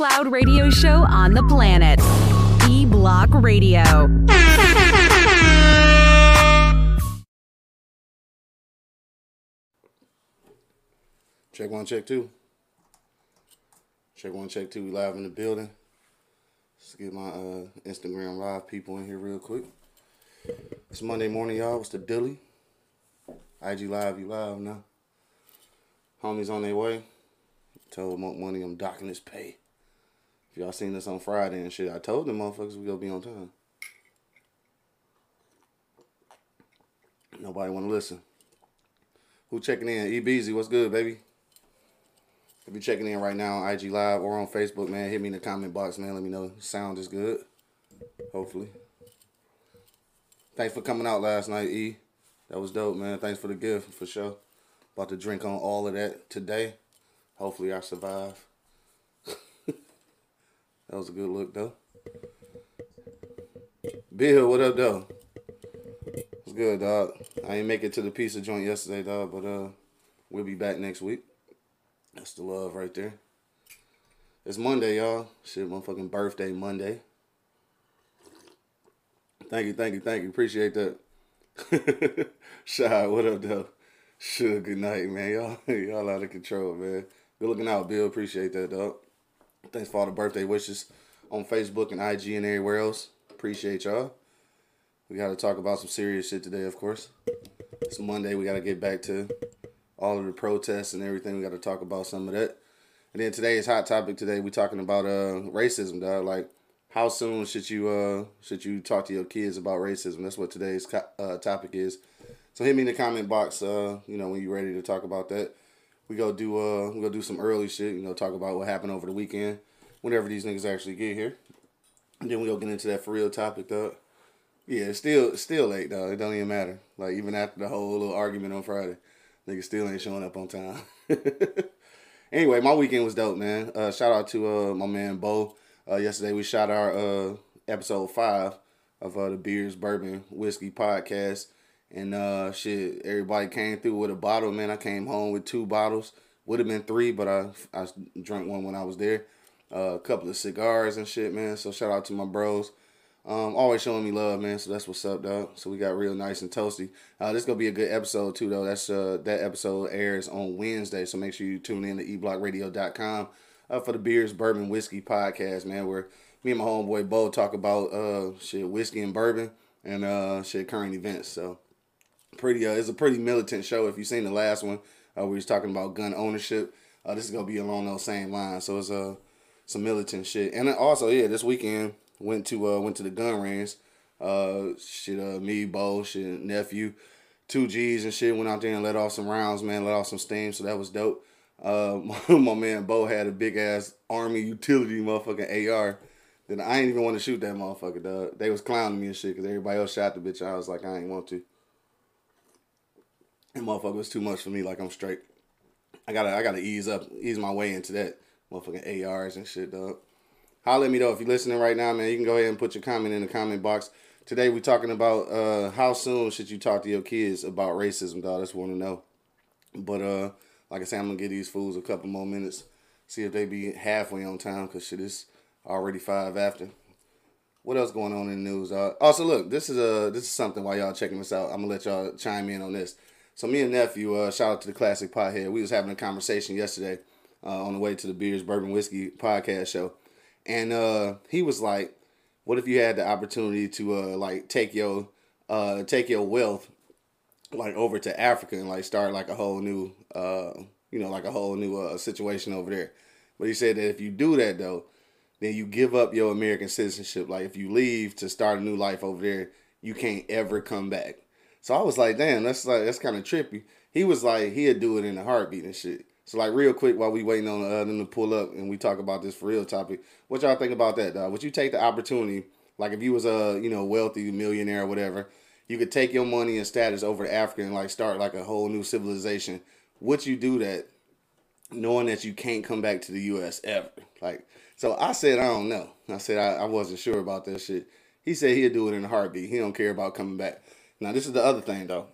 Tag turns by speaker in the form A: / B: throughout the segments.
A: cloud radio show on the planet. E Block Radio.
B: Check one, check two. Check one, check two. We live in the building. Let's get my uh, Instagram live people in here real quick. It's Monday morning, y'all. It's the Dilly. IG Live, you live now. Homies on their way. Told Monk Money I'm docking his pay. If y'all seen this on Friday and shit, I told them motherfuckers we gonna be on time. Nobody wanna listen. Who checking in? E Beezy, what's good, baby? If you're checking in right now on IG Live or on Facebook, man, hit me in the comment box, man. Let me know sound is good. Hopefully. Thanks for coming out last night, E. That was dope, man. Thanks for the gift, for sure. About to drink on all of that today. Hopefully I survive. That was a good look, though. Bill, what up, though? What's good, dog? I ain't make it to the pizza joint yesterday, dog, but uh, we'll be back next week. That's the love right there. It's Monday, y'all. Shit, motherfucking birthday Monday. Thank you, thank you, thank you. Appreciate that. Shy, what up, though? Sure, good night, man. Y'all, y'all out of control, man. Good looking out, Bill. Appreciate that, dog. Thanks for all the birthday wishes on Facebook and IG and everywhere else. Appreciate y'all. We got to talk about some serious shit today, of course. It's Monday. We got to get back to all of the protests and everything. We got to talk about some of that. And then today's hot topic today, we talking about uh racism, dog. Like, how soon should you uh should you talk to your kids about racism? That's what today's uh, topic is. So hit me in the comment box, uh, you know, when you're ready to talk about that. We go do uh we go do some early shit, you know, talk about what happened over the weekend, whenever these niggas actually get here. And then we go get into that for real topic, though. Yeah, it's still still late, though. It don't even matter. Like even after the whole little argument on Friday, niggas still ain't showing up on time. anyway, my weekend was dope, man. Uh, shout out to uh, my man Bo. Uh, yesterday we shot our uh, episode five of uh, the Beers Bourbon Whiskey podcast, and uh, shit, everybody came through with a bottle. Man, I came home with two bottles. Would have been three, but I I drank one when I was there. Uh, a couple of cigars and shit, man. So shout out to my bros. Um, always showing me love, man. So that's what's up, dog. So we got real nice and toasty. Uh, this gonna be a good episode too, though. That's uh, that episode airs on Wednesday, so make sure you tune in to eblockradio.com uh, for the Beers Bourbon Whiskey podcast, man. Where me and my homeboy Bo talk about uh shit whiskey and bourbon and uh shit current events. So pretty uh, it's a pretty militant show. If you've seen the last one, uh, we was talking about gun ownership. Uh, this is gonna be along those same lines. So it's uh some militant shit. And also, yeah, this weekend went to uh went to the gun range. Uh, shit, uh, me, Bo, shit, nephew, two G's and shit. Went out there and let off some rounds, man. Let off some steam, so that was dope. Uh, my, my man Bo had a big ass army utility motherfucking AR. Then I ain't even want to shoot that motherfucker, dog. They was clowning me and shit because everybody else shot the bitch. I was like, I ain't want to. That motherfucker was too much for me. Like I'm straight. I gotta, I gotta ease up, ease my way into that motherfucking ARs and shit, dog. Holler at me though if you're listening right now, man. You can go ahead and put your comment in the comment box. Today we talking about uh, how soon should you talk to your kids about racism, dog. That's want to know. But uh, like I said, I'm gonna give these fools a couple more minutes, see if they be halfway on time, cause shit is already five after. What else going on in the news? Uh, also, look, this is a this is something while y'all checking this out. I'm gonna let y'all chime in on this. So me and nephew, uh, shout out to the classic pothead. We was having a conversation yesterday uh, on the way to the Beers Bourbon Whiskey podcast show, and uh, he was like, "What if you had the opportunity to uh, like take your uh, take your wealth like over to Africa and like start like a whole new uh, you know like a whole new uh, situation over there?" But he said that if you do that though, then you give up your American citizenship. Like if you leave to start a new life over there, you can't ever come back. So I was like, damn, that's like that's kind of trippy. He was like, he'd do it in a heartbeat and shit. So like real quick while we waiting on uh, them to pull up and we talk about this for real topic, what y'all think about that? Dog? Would you take the opportunity, like if you was a you know wealthy millionaire or whatever, you could take your money and status over to Africa and like start like a whole new civilization? Would you do that, knowing that you can't come back to the U.S. ever? Like, so I said I don't know. I said I, I wasn't sure about that shit. He said he'd do it in a heartbeat. He don't care about coming back. Now this is the other thing though.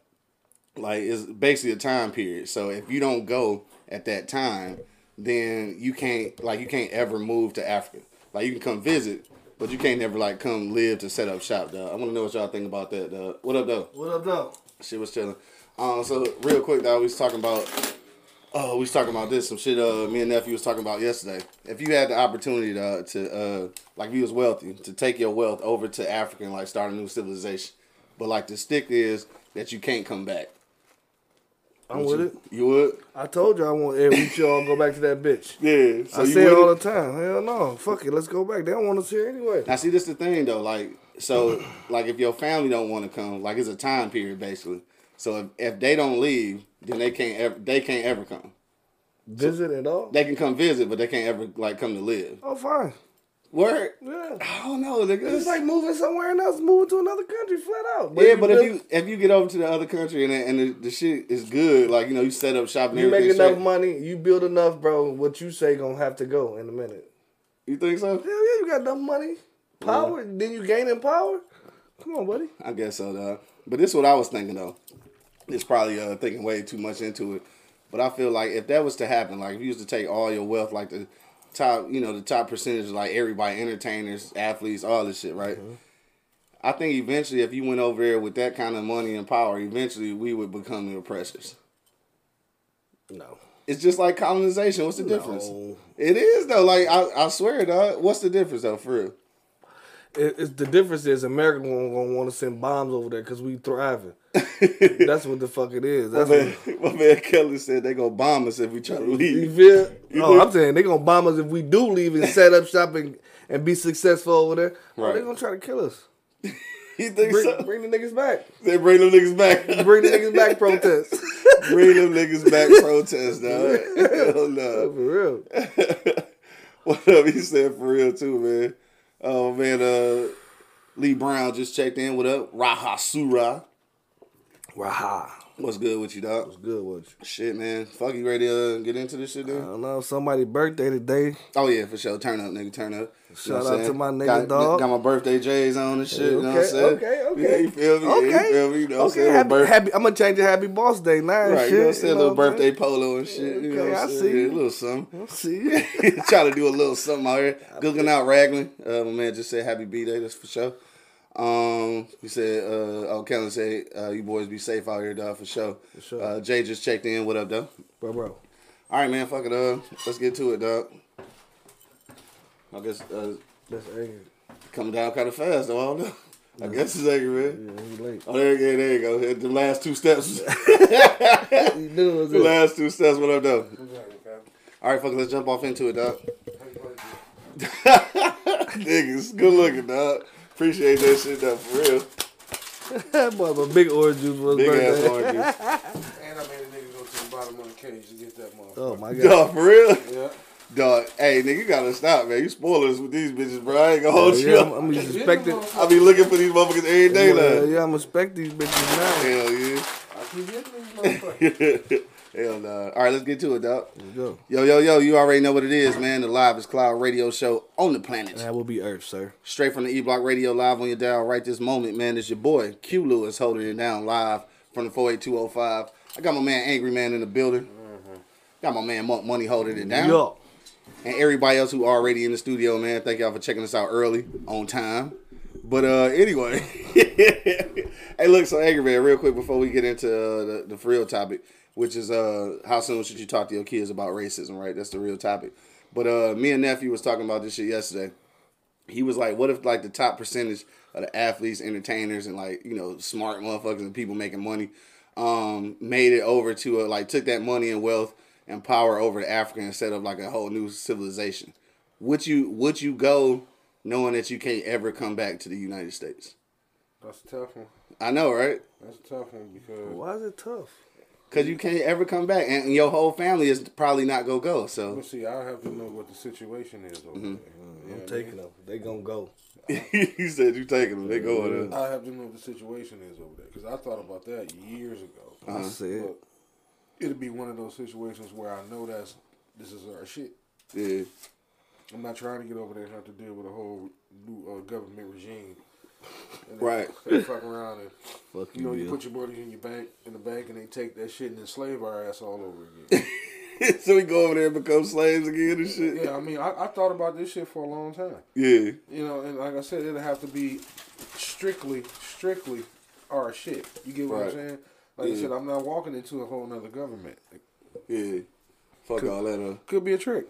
B: Like it's basically a time period. So if you don't go at that time, then you can't like you can't ever move to Africa. Like you can come visit, but you can't never like come live to set up shop, dog. I want to know what y'all think about that, dog. What up, though?
C: What up, though?
B: Shit was chilling. Um, so real quick, dog, we was talking about. Oh, we was talking about this some shit. Uh, me and nephew was talking about yesterday. If you had the opportunity to, to uh, like, if you was wealthy, to take your wealth over to Africa and like start a new civilization, but like the stick is that you can't come back.
C: I'm
B: Would
C: with
B: you,
C: it.
B: You would?
C: I told you I want. Yeah, we should all go back to that bitch.
B: Yeah. So
C: I say it all
B: it?
C: the time. Hell no. Fuck it. Let's go back. They don't want us here anyway.
B: Now see, this the thing though. Like, so, like, if your family don't want to come, like, it's a time period basically. So if, if they don't leave, then they can't ever they can't ever come.
C: Visit at all.
B: They can come visit, but they can't ever like come to live.
C: Oh, fine.
B: Word?
C: Yeah.
B: I don't know, nigga.
C: It's like moving somewhere else, moving to another country, flat out.
B: yeah, but if you if you get over to the other country and the, and the, the shit is good, like you know, you set up shop and
C: you make enough
B: straight.
C: money, you build enough, bro. What you say gonna have to go in a minute.
B: You think so?
C: Hell yeah, you got enough money, power. Then you gain in power. Come on, buddy.
B: I guess so, dog. But this is what I was thinking though. It's probably uh, thinking way too much into it. But I feel like if that was to happen, like if you was to take all your wealth, like the top, you know, the top percentage, like everybody, entertainers, athletes, all this shit, right? Uh-huh. I think eventually, if you went over there with that kind of money and power, eventually we would become the oppressors.
C: No.
B: It's just like colonization. What's the difference?
C: No.
B: It is though. Like I, I swear, dog. What's the difference though, for real?
C: It, it's the difference is America gonna, gonna want to send bombs over there because we thriving. That's what the fuck it is.
B: My man,
C: what,
B: my man Kelly said they gonna bomb us if we try to leave.
C: you
B: leave.
C: feel? No,
B: think-
C: I'm saying they gonna bomb us if we do leave and set up shop and, and be successful over there. Oh,
B: Right.
C: they gonna try to kill us.
B: You think
C: Bring,
B: so?
C: bring the niggas back.
B: They bring them niggas back.
C: Bring the niggas back. Protest.
B: bring them niggas back. Protest, dog. Hell no.
C: For real.
B: What up? He said for real too, man. Oh man, uh, Lee Brown just checked in. What up? Raha Surah.
C: Raha.
B: What's good with you, dog?
C: What's good with you.
B: Shit, man. Fuck you ready to uh, get into this shit, dude?
C: I don't know. Somebody's birthday today.
B: Oh yeah, for sure. Turn up, nigga. Turn up.
C: Shout out to my nigga,
B: got,
C: dog.
B: Got my birthday J's on and shit. you know what I'm saying?
C: okay, okay.
B: Yeah, you feel me? Yeah,
C: Okay.
B: you feel me? You know I'm
C: okay,
B: saying?
C: happy,
B: Birth-
C: happy, I'm gonna change it. Happy Boss Day now. and
B: Right,
C: shit,
B: you know what I'm saying?
C: you
B: little
C: know what I'm
B: birthday polo and shit. you know
C: Okay,
B: what
C: I
B: I'm
C: see.
B: Yeah, a little something.
C: I see,
B: Trying to do a little something out here. Looking out Raglan. Uh, my man just said happy B Day. That's for sure. Um, he said, uh, oh, Kellen said, uh, you boys be safe out here, dog, for sure. For
C: sure.
B: Uh, Jay just checked in. What up, though?
C: bro, bro.
B: All right, man. Fuck it, uh, let's get to it, dog. I guess uh,
C: That's angry.
B: coming down kind of fast, though. I don't know. I guess it's angry, man.
C: Yeah, he late.
B: Oh, there, yeah, there you go. Hit The last two steps.
C: He knew it was
B: the
C: it.
B: last two steps. What up, though? All right, fuck. Let's jump off into it, dog. Niggas, good looking, dog. Appreciate that shit, though, for real.
C: That boy, a big orange juice for his
B: Big
C: birthday.
B: ass orange juice.
D: And I made a nigga go to the bottom of the cage to get that motherfucker.
C: Oh my god.
B: Dog, for real?
D: Yeah.
B: Dog, hey, nigga, you gotta stop, man. You spoilers with these bitches, bro. I ain't gonna hold you
C: yeah, I'm,
B: up.
C: I'm suspecting.
B: I be looking for these motherfuckers every day,
C: Yeah,
B: like.
C: yeah, I'm expect these bitches now.
B: Hell yeah.
D: I keep getting these motherfuckers.
B: Hell no. All right, let's get to it, dog.
C: Let's go.
B: Yo, yo, yo, you already know what it is, man. The Live is Cloud radio show on the planet.
C: That will be Earth, sir.
B: Straight from the E Block Radio live on your dial right this moment, man. It's your boy, Q Lewis, holding it down live from the 48205. I got my man Angry Man in the building. Got my man Monk Money holding it down.
C: Yo.
B: And everybody else who already in the studio, man. Thank y'all for checking us out early, on time. But uh anyway. hey, look, so Angry Man, real quick before we get into uh, the, the for real topic, which is uh how soon should you talk to your kids about racism, right? That's the real topic. But uh me and nephew was talking about this shit yesterday he was like, what if like the top percentage of the athletes, entertainers, and like you know smart motherfuckers and people making money, um, made it over to a, like took that money and wealth and power over to Africa and set up like a whole new civilization. Would you would you go knowing that you can't ever come back to the United States?
D: That's a tough one.
B: I know, right?
D: That's a tough one because
C: Why is it tough?
B: Cause you can't ever come back, and your whole family is probably not gonna go. So
D: Well, see, I have to know what the situation is over
B: Mm-hmm.
D: there. You know
C: I'm
D: what I
C: taking
D: mean?
C: them. They gonna go.
B: he said you taking them, they going.
D: I have to know what the situation is over there because I thought about that years ago.
B: Uh-huh.
C: I said.
D: But it'll be one of those situations where I know that's this is our shit.
B: yeah,
D: I'm not trying to get over there and have to deal with a whole new uh, government regime. And they-
B: Right.
D: They fuck around and
C: Fuck
D: you know you put your money in your bank in the bank and they take that shit and enslave our ass all over again.
B: so we go over there and become slaves again and shit.
D: Yeah, I mean, I, I thought about this shit for a long time.
B: Yeah.
D: You know, and like I said, it'll have to be strictly, strictly our shit. You get what
B: Right.
D: I'm saying? Like I said, I'm not walking into a whole nother government.
B: Yeah. Fuck all that up.
D: could be a trick.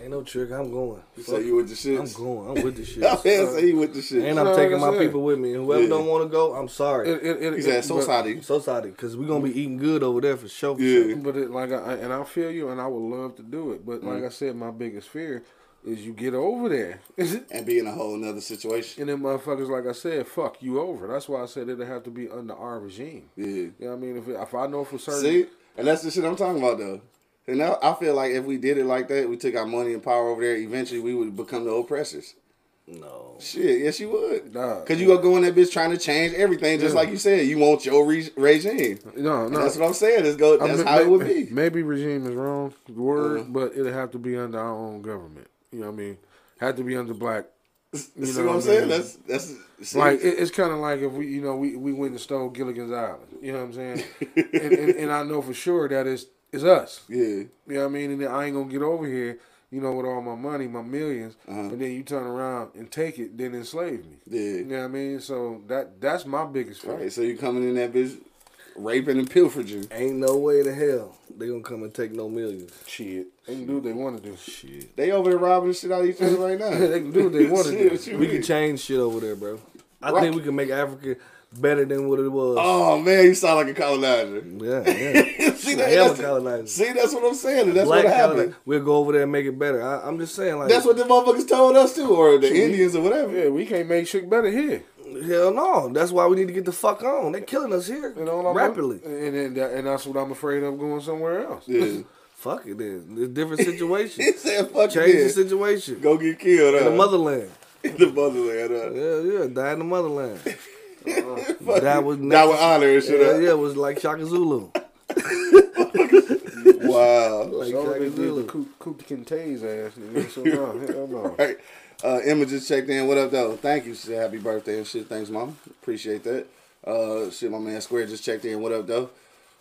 C: Ain't no trick. I'm going.
B: You
C: Fuck
B: say you with the
C: shit? I'm going. I'm with the shit.
B: I say he with the shit.
C: And I'm
D: like
C: taking my people with me. And whoever
B: Yeah.
C: don't want to go, I'm sorry.
D: It, it, it,
B: He
D: it-
B: said
D: but-
B: society.
C: so sorry, because we're gonna be eating good over there for sure. For
B: Yeah.
C: sure.
D: But it, like, I, and I feel you, and I would love to do it. But
B: Mm-hmm.
D: like I said, my biggest fear is you get over there, and
B: And be in a whole nother situation.
D: And then motherfuckers, like I said, fuck you over. That's why I said it'd have to be under our regime.
B: Yeah.
D: You know what I mean? If, if I know for certain,
B: See? And that's the shit I'm talking about though. And now I feel like if we did it like that, we took our money and power over there, eventually we would become the oppressors.
C: No.
B: Shit, yes you would.
D: Nah.
B: Cause you gonna go in that bitch trying to change everything, just
D: Yeah.
B: like you said. You want your re- regime.
D: no,
B: And
D: no,
B: that's what I'm saying. It's go.
D: I
B: That's
D: mean,
B: how it would be.
D: Maybe regime is wrong word,
B: Uh-huh.
D: but it'd have to be under our own government. You know what I mean? Had to be under black. You
B: See
D: know
B: what I'm
D: I
B: saying?
D: mean?
B: That's that's see?
D: Like it, it's kind of like if we, you know, we, we went and stole Gilligan's Island. You know what I'm saying? and, and, and I know for sure that it's it's us.
B: yeah,
D: You know what I mean? And then I ain't gonna get over here, you know, with all my money, my 1000000s
B: Uh-huh.
D: and then you turn around and take it, then enslave me.
B: yeah.
D: You know what I mean? So that that's my biggest fear.
B: Right. So you coming in that bitch, raping and pilfering.
C: Ain't no way to hell they gonna come and take no millions.
D: Shit, they can do what they want to do.
C: Shit.
B: They over there robbing the shit out of each other right now.
D: they can do what they want to
B: Shit,
D: do.
C: We
B: mean?
C: can change shit over there, bro. I
B: Right.
C: think we can make Africa better than what it was.
B: Oh man, you sound like a colonizer.
C: Yeah, yeah.
B: see, that,
C: am a
B: that's,
C: colonizer.
B: see, that's what I'm saying. That's
C: Black
B: what happened.
C: colonizer. We'll go over there and make it better. I, I'm just saying, like,
B: That's what the motherfuckers told us too, or the Indians or whatever.
D: Yeah, we can't make shit better here.
C: hell no. That's why we need to get the fuck on. They're killing us here
D: You know what I'm
C: rapidly.
D: And and, that, and that's what I'm afraid of going somewhere else.
B: Yeah.
C: Fuck it, then. It's a different situation.
B: he said, "Fuck
C: Change the situation.
B: go get killed."
C: In
B: huh?
C: the motherland.
B: In the motherland. Huh?
C: Yeah, yeah. Die in the motherland.
B: Fuck
C: That
B: it.
C: was
B: that was honor and shit.
C: Yeah, yeah, it was like Shaka Zulu.
B: Wow.
C: Like
D: So
C: Shaka
D: they did the
C: Zulu.
D: Coop, Coop Kinte's ass. nigga. So no, hell no.
B: Right. Uh, Emma just checked in. What up, though? Thank you. She said happy birthday and shit. Thanks, mom. Appreciate that. Uh, shit, my man Square just checked in. What up, though?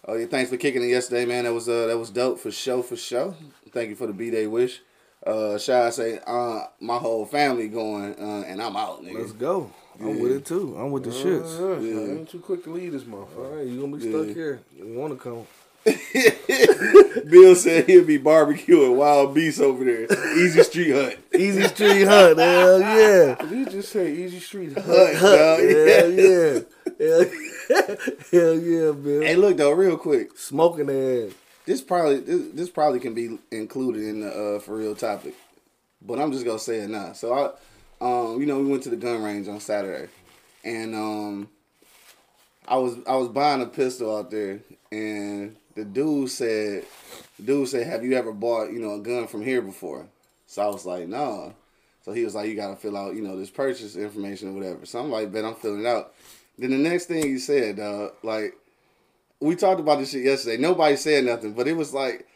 B: Uh, yeah, thanks for kicking it yesterday, man. That was uh, that was dope for show for show. Thank you for the b day wish. Uh, Shy I say, uh, my whole family going, uh, and I'm out,
C: Let's
B: nigga.
C: Go. I'm with it too. I'm with the shits.
D: Uh,
B: Yeah.
D: I ain't too quick to leave this
C: All
D: motherfucker.
C: right, you gonna be
B: Yeah.
C: stuck here. You wanna come?
B: Bill said he'll be barbecuing wild beasts over there. Easy Street Hut.
C: Easy Street Hunt. Hell yeah.
D: Did you just say Easy Street Hut?
B: Hut, dog.
C: Hell yeah. Hell, hell yeah, Bill.
B: Hey, look though, real quick.
C: Smoking their ass.
B: This probably this, this probably can be included in the uh, for real topic, but I'm just gonna say it now. So I, um, you know, we went to the gun range on Saturday, and um, I was I was buying a pistol out there, and the dude said, dude said, "Have you ever bought you know a gun from here before?" So I was like, "No." So he was like, "You gotta fill out you know this purchase information or whatever." So I'm like, "Bet I'm filling it out." Then the next thing he said, uh, like we talked about this shit yesterday. Nobody said nothing, but it was like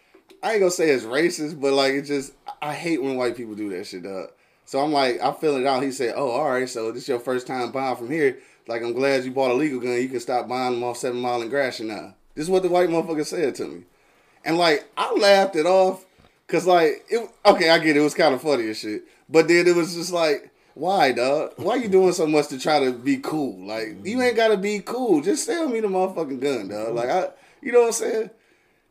B: I ain't gonna say it's racist, but like it just I hate when white people do that shit, dog. So I'm like, I fill it out. He said, "Oh, all right. So this your first time buying from here. Like I'm glad you bought a legal gun. You can stop buying them off Seven Mile and Gratiot now." This is what the white motherfucker said to me, and like I laughed it off, cause like it. Okay, I get it. It was kind of funny and shit, but then it was just like. Why, dog? Why you doing so much to try to be cool? Like you ain't gotta be cool. Just sell me the motherfucking gun, dog. Like I, you know what I'm saying?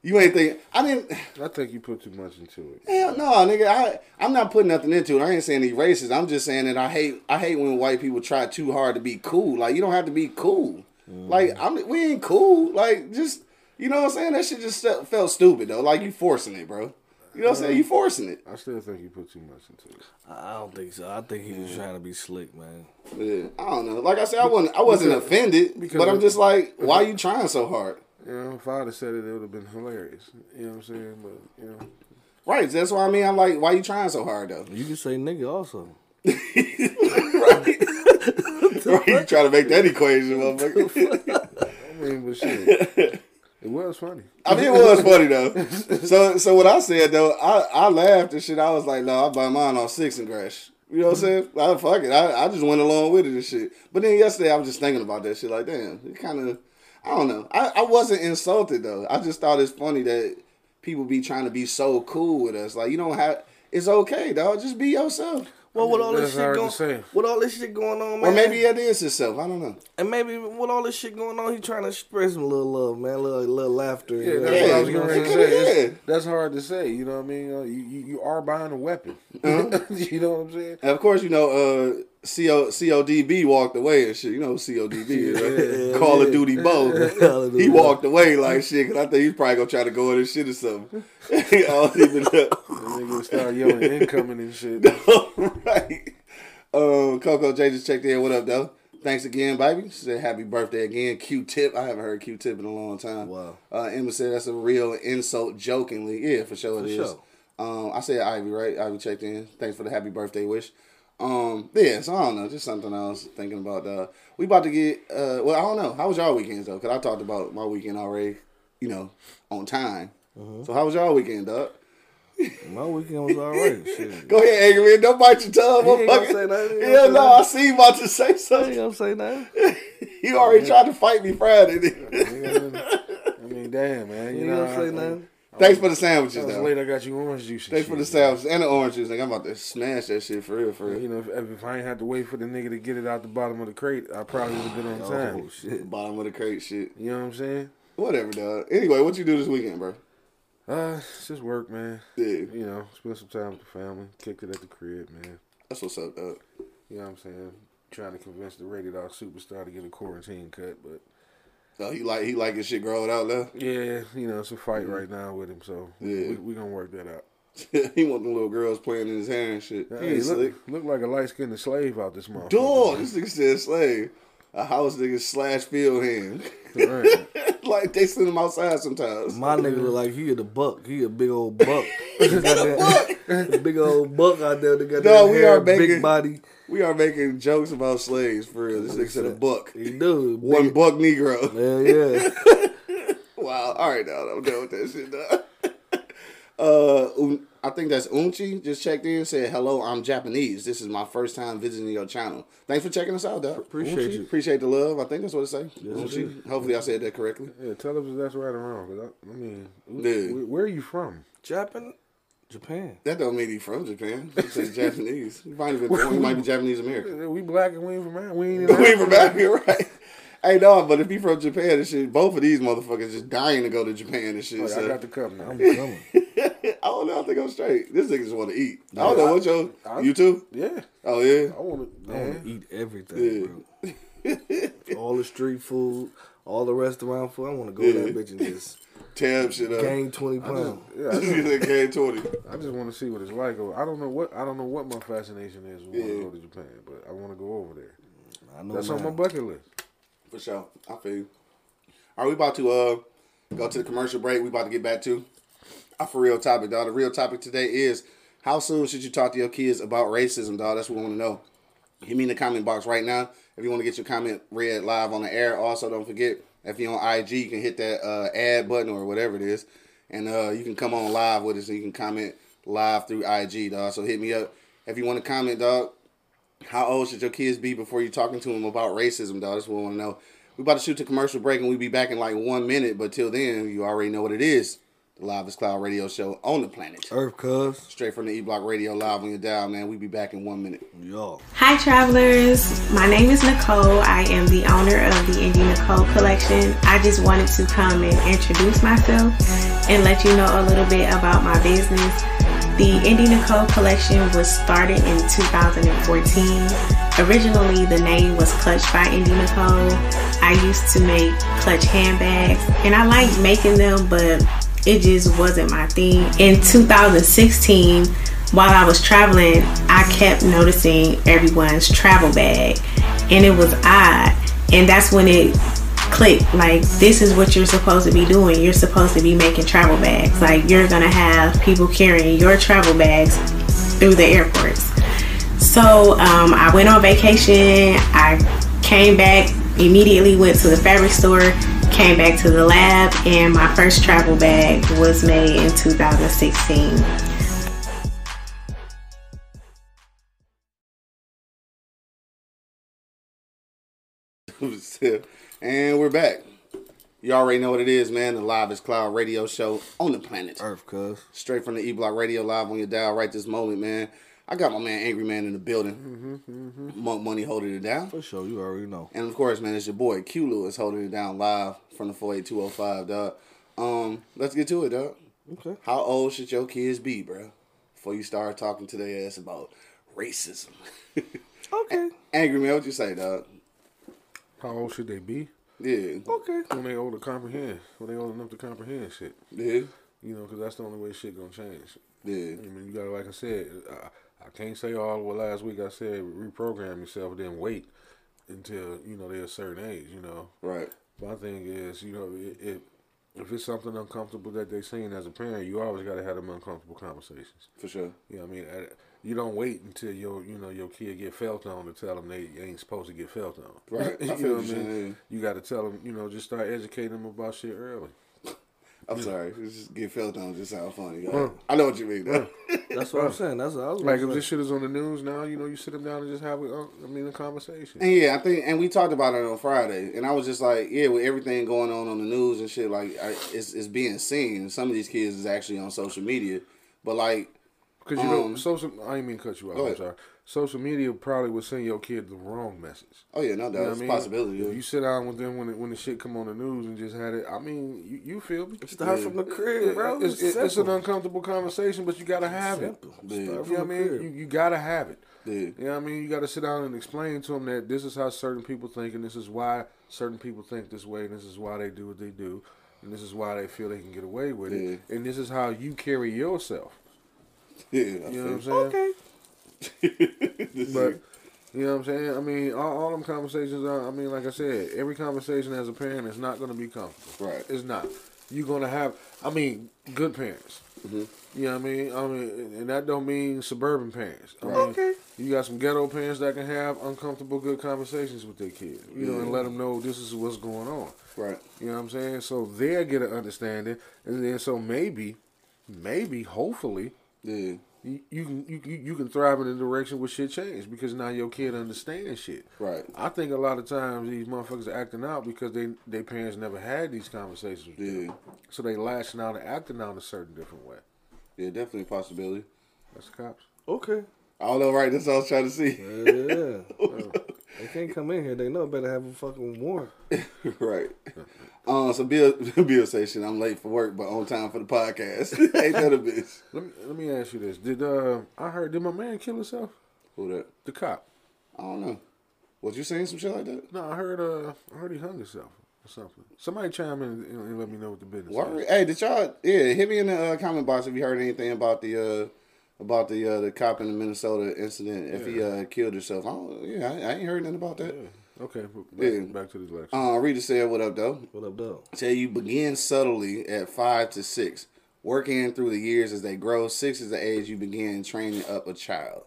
B: You ain't think I didn't.
D: I think you put too much into it.
B: Hell no, nigga. I I'm not putting nothing into it. I ain't saying he's racist. I'm just saying that I hate I hate when white people try too hard to be cool. Like you don't have to be cool. Mm. Like I'm we ain't cool. Like just you know what I'm saying. That shit just fe- felt stupid though. Like you forcing it, bro. You know what I'm saying? You mm. forcing it.
D: I still think you put too much into it.
C: I don't think so. I think he was trying to be slick, man.
B: Yeah. I don't know. Like I said, I wasn't I wasn't
D: Because-
B: offended,
D: because
B: but I'm just like, why are you trying so hard?
D: You know, if I'd have said it, it would have been hilarious. You know what I'm saying? But you know,
B: Right. That's why I mean. I'm like, why you trying so hard though?
C: You can say nigga also.
B: right. right. You trying to make that equation, motherfucker.
D: I mean, but shit, it was funny.
B: I mean, it was funny though. So, so what I said though, I, I laughed and shit. I was like, no, I buy mine on six and grass. You know what I'm mm-hmm. saying? I fuck it. I, I just went along with it and shit. But then yesterday I was just thinking about that shit. Like, damn, it kind of, I don't know. I, I wasn't insulted though. I just thought it's funny that people be trying to be so cool with us. Like you don't have. It's okay, dog. Just be yourself.
C: Well, with all this shit going, with all this shit going on, man,
B: Or maybe it is himself. I don't know.
C: and maybe with all this shit going on, he trying to spread some little love, man, a little little laughter.
D: Yeah,
C: you know?
D: that's what I was
B: Yeah,
D: getting ready to say. It's- That's hard to say. You know what I mean? Uh, You you, you are buying a weapon.
B: Uh-huh.
D: you know what I'm saying?
B: And of course, you know, uh, CO, CODB walked away and shit. You know who CODB is, right?
C: Yeah,
B: Call of. Duty Bo.
C: Call of Duty
B: he walked away like shit because I think he's probably gonna try to go in and shit or something. I don't even know.
D: Nigga start yelling incoming and shit.
B: right. Um, Coco J just checked in. What up, though? Thanks again, baby. She said happy birthday again. Q tip. I haven't heard Q tip in a long time.
C: Wow.
B: Uh, Emma said that's a real insult jokingly. Yeah, for sure it
C: For
B: is.
C: sure.
B: Um, I said Ivy, right? Ivy checked in. Thanks for the happy birthday wish. Um, yeah, so I don't know, just something I was thinking about. Uh, we about to get. Uh, well, I don't know. How was y'all weekends though? Cause I talked about my weekend already. You know, on time.
C: Mm-hmm.
B: So how was y'all weekend, Doug?
C: My weekend was alright. Shit.
B: Go ahead, angry man. Don't bite your tongue,
C: He ain't say nothing.
B: Yeah, no, I see you about to say
C: I ain't
B: something.
C: gonna say nothing.
B: You already tried to fight me Friday.
D: I mean, damn, man.
C: You
D: You
C: ain't
D: know,
C: gonna say
D: I-
C: nothing.
B: Thanks for the sandwiches,
D: I was
B: though.
D: late. I got you orange juice.
B: Thanks for the
D: man.
B: sandwiches and the oranges. Nigga, I'm about to smash that shit for real, for real.
D: You know, if, if I ain't had to wait for the nigga to get it out the bottom of the crate, I probably would have been on time.
C: Oh shit.
B: Bottom of the crate shit.
D: You know what I'm saying?
B: Whatever, dog. Anyway, what you do this weekend, bro?
D: Uh, it's just work, man.
B: Yeah,
D: You know, spend some time with the family. Kicked it at the crib, man.
B: that's what's up, dog.
D: You know what I'm saying? Trying to convince the rated R superstar to get a quarantine cut, but
B: Oh, he like he like his shit growing out now.
D: yeah, you know, it's a fight right now with him, so
B: Yeah.
D: we we gonna work that out.
B: he want the little girls playing in his hair and shit. He
D: Hey, look, look like a light skinned slave out this motherfucker.
B: Dog, this nigga said slave. A house nigga slash field hand.
D: Right.
B: like they send him outside sometimes.
C: My nigga look like he the buck. He a big old buck. a big old buck out there. That got
B: No,
C: that
B: we
C: hair,
B: are making-
C: big body.
B: We are making jokes about slaves for real. This nigga said a buck.
C: He do.
B: One
C: Big-
B: buck Negro.
C: Hell yeah.
B: Wow. All right, now I'm done with that shit. Dog. Uh, I think that's Unchi just checked in. Said hello. I'm Japanese. This is my first time visiting your channel. Thanks for checking us out, dog.
C: Appreciate
B: Unchi.
C: you.
B: Appreciate the love. I think that's what it say.
C: it
B: Unchi. Hopefully, I said that correctly.
D: Yeah, tell us if that's right or wrong. 'cause I, I mean,
B: Yeah.
D: where, where are you from?
C: Japan. Japan.
B: That don't mean he's from Japan. He says Japanese. He might have been born. He might be Japanese American.
D: We black and we ain't from Africa. We ain't
B: we
D: Africa.
B: from back here, right? Hey, no, but if he from Japan and shit, both of these motherfuckers just dying to go to Japan and shit.
D: Oh, yeah,
B: so.
D: I got the cup now.
C: I'm coming.
B: I don't know. I think I'm straight. This nigga just want to eat. I don't know what your
D: I-
B: you too.
D: Yeah,
B: Oh yeah.
D: I want to.
C: I want to eat everything, bro. all the street food, all the restaurant food. I want to go
B: Yeah.
C: that bitch and just
B: Tab shit up.
C: gain twenty pounds.
D: Yeah, I just,
B: Gain twenty.
D: I just want to see what it's like. Oh, I don't know what I don't know what my fascination is when I
B: Yeah.
D: go to Japan, but I want to go over there.
C: I know
D: That's on my bucket list.
B: For sure. I feel you. Right, we about to uh go to the commercial break. We about to get back to our for real topic, dog. The real topic today is how soon should you talk to your kids about racism, dog? That's what we want to know. Hit me in the comment box right now if you want to get your comment read live on the air. Also, don't forget if you're on IG, you can hit that uh, add button or whatever it is, and uh, you can come on live with us and you can comment live through IG, dog. So hit me up if you want to comment, dog. How old should your kids be before you're talking to them about racism, dog? That's what we want to know. We about to shoot the commercial break and we'll be back in like one minute, but till then, you already know what it is. The Live Cloud radio show on the planet.
C: Earth, cuz
B: Straight from the E Block Radio live on your dial, man. We be back in one minute.
C: y'all.
E: Hi, travelers. My name is Nicole. I am the owner of the Indie Nicole collection. I just wanted to come and introduce myself and let you know a little bit about my business. The Indie Nicole collection was started in 2014. Originally, the name was Clutch by Indie Nicole. I used to make clutch handbags and I liked making them, but it just wasn't my thing. In 2016, while I was traveling, I kept noticing everyone's travel bag, and it was odd. And that's when it clicked like, this is what you're supposed to be doing. You're supposed to be making travel bags. Like, you're gonna have people carrying your travel bags through the airports. So, um, I went on vacation. I came back, immediately went to the fabric store, came back to the lab, and my first travel bag was made in 2016.
B: and we're back. You already know what it is, man. The Live is Cloud radio show on the planet.
C: Earth, cuz.
B: Straight from the E Block Radio Live on your dial right this moment, man. I got my man Angry Man in the building. Monk Money holding it down.
C: For sure, you already know.
B: And of course, man, it's your boy Q Lewis holding it down live from the 48205, dog. Um, let's get to it, dog.
C: Okay.
B: How old should your kids be, bro? Before you start talking to their ass about racism.
C: Okay.
B: Angry Man, what you say, dog?
D: How old should they be?
B: Yeah.
C: Okay.
D: When they old to comprehend. When they old enough to comprehend shit.
B: Yeah.
D: You know, because that's the only way shit gonna change.
B: Yeah.
D: I mean, you gotta, like I said, I, I can't say all what last week I said, reprogram yourself, then wait until, you know, they're a certain age, you know.
B: Right.
D: My thing is, you know, i- if if it's something uncomfortable that they're seeing as a parent, you always got to have them uncomfortable conversations.
B: For sure.
D: You know what I mean? Uh, You don't wait until your you know your kid get felt on to tell them they ain't supposed to get felt on.
B: Right.
D: You
B: feel
D: know
B: what
D: what I mean? You got to tell them. You know, just start educating them about shit early.
B: I'm sorry. It's Just get felt on just sound funny. dog. I know what you mean, though.
C: That's what I'm saying. That's what I was
D: Like
C: gonna
D: if this shit is on the news now, you know, you sit them down and just have a, uh, mean, a conversation.
B: And yeah, I think, and we talked about it on Friday, and I was just like, yeah, with everything going on on the news and shit, like I, it's it's being seen. Some of these kids is actually on social media, but like,
D: Because you know,
B: Um,
D: social. I didn't mean to cut you off. I'm
B: ahead.
D: sorry. Social media probably would send your kid the wrong message.
B: oh yeah, no doubt,
D: You know
B: it's
D: I
B: a
D: mean?
B: possibility.
D: If you sit down with them when it, when the shit come on the news and just had it, I mean, you, you feel me?
C: Start from the crib, bro.
D: It's,
C: It's,
D: it's, it's an uncomfortable conversation, but you gotta have
C: Simple.
D: it.
B: Yeah.
D: You know what I mean? You, you gotta have it.
B: Yeah.
D: You know what I mean? You gotta sit down and explain to them that this is how certain people think, and this is why certain people think this way, and this is why they do what they do, and this is why they feel they can get away with it, and this is how you carry yourself.
B: yeah,
D: You know what I'm saying?
C: Okay.
D: But you know what I'm saying? I mean, all, all them conversations are. I mean, like I said, every conversation as a parent is not going to be comfortable.
B: Right.
D: It's not. You're going to have. I mean, good parents.
B: Mm-hmm.
D: You know what I mean? I mean, and that don't mean suburban parents. I mean,
C: Okay.
D: You got some ghetto parents that can have uncomfortable, good conversations with their kids. You know, and let them know this is what's going on.
B: right.
D: You know what I'm saying? So they'll get an understanding, and then so maybe, maybe, hopefully,
B: Yeah,
D: you, you can you, you can thrive in a direction where shit change because now your kid understands shit.
B: right.
D: I think a lot of times these motherfuckers are acting out because they their parents never had these conversations with them.
B: Yeah,
D: So they lashing out and acting out in a certain different way.
B: yeah, definitely a possibility.
D: That's the cops.
C: Okay.
B: I don't know, right? That's what I was trying to see.
C: Yeah. Oh. They can't come in here. They know better have a fucking warrant.
B: right. Um, so Bill, Bill station. I'm late for work, but on time for the podcast. Ain't that a bitch?
D: Let me let me ask you this: Did uh I heard did my man kill himself?
B: Who that?
D: The cop.
B: I don't know. Was you saying some shit like that?
D: No, I heard uh I heard he hung himself or something. Somebody chime in and, and let me know what the business
B: Word.
D: is.
B: Hey, did y'all? Yeah, hit me in the uh, comment box if you heard anything about the uh, about the uh, the cop in the Minnesota incident. If he uh, killed himself, I don't, yeah, I, I ain't heard nothing about that.
D: Okay, back,
B: Yeah.
D: back to this lecture.
B: Uh, Rita said, "What up, though?"
C: What up, though?
B: Tell you begin subtly at five to six, working through the years as they grow. Six is the age you begin training up a child.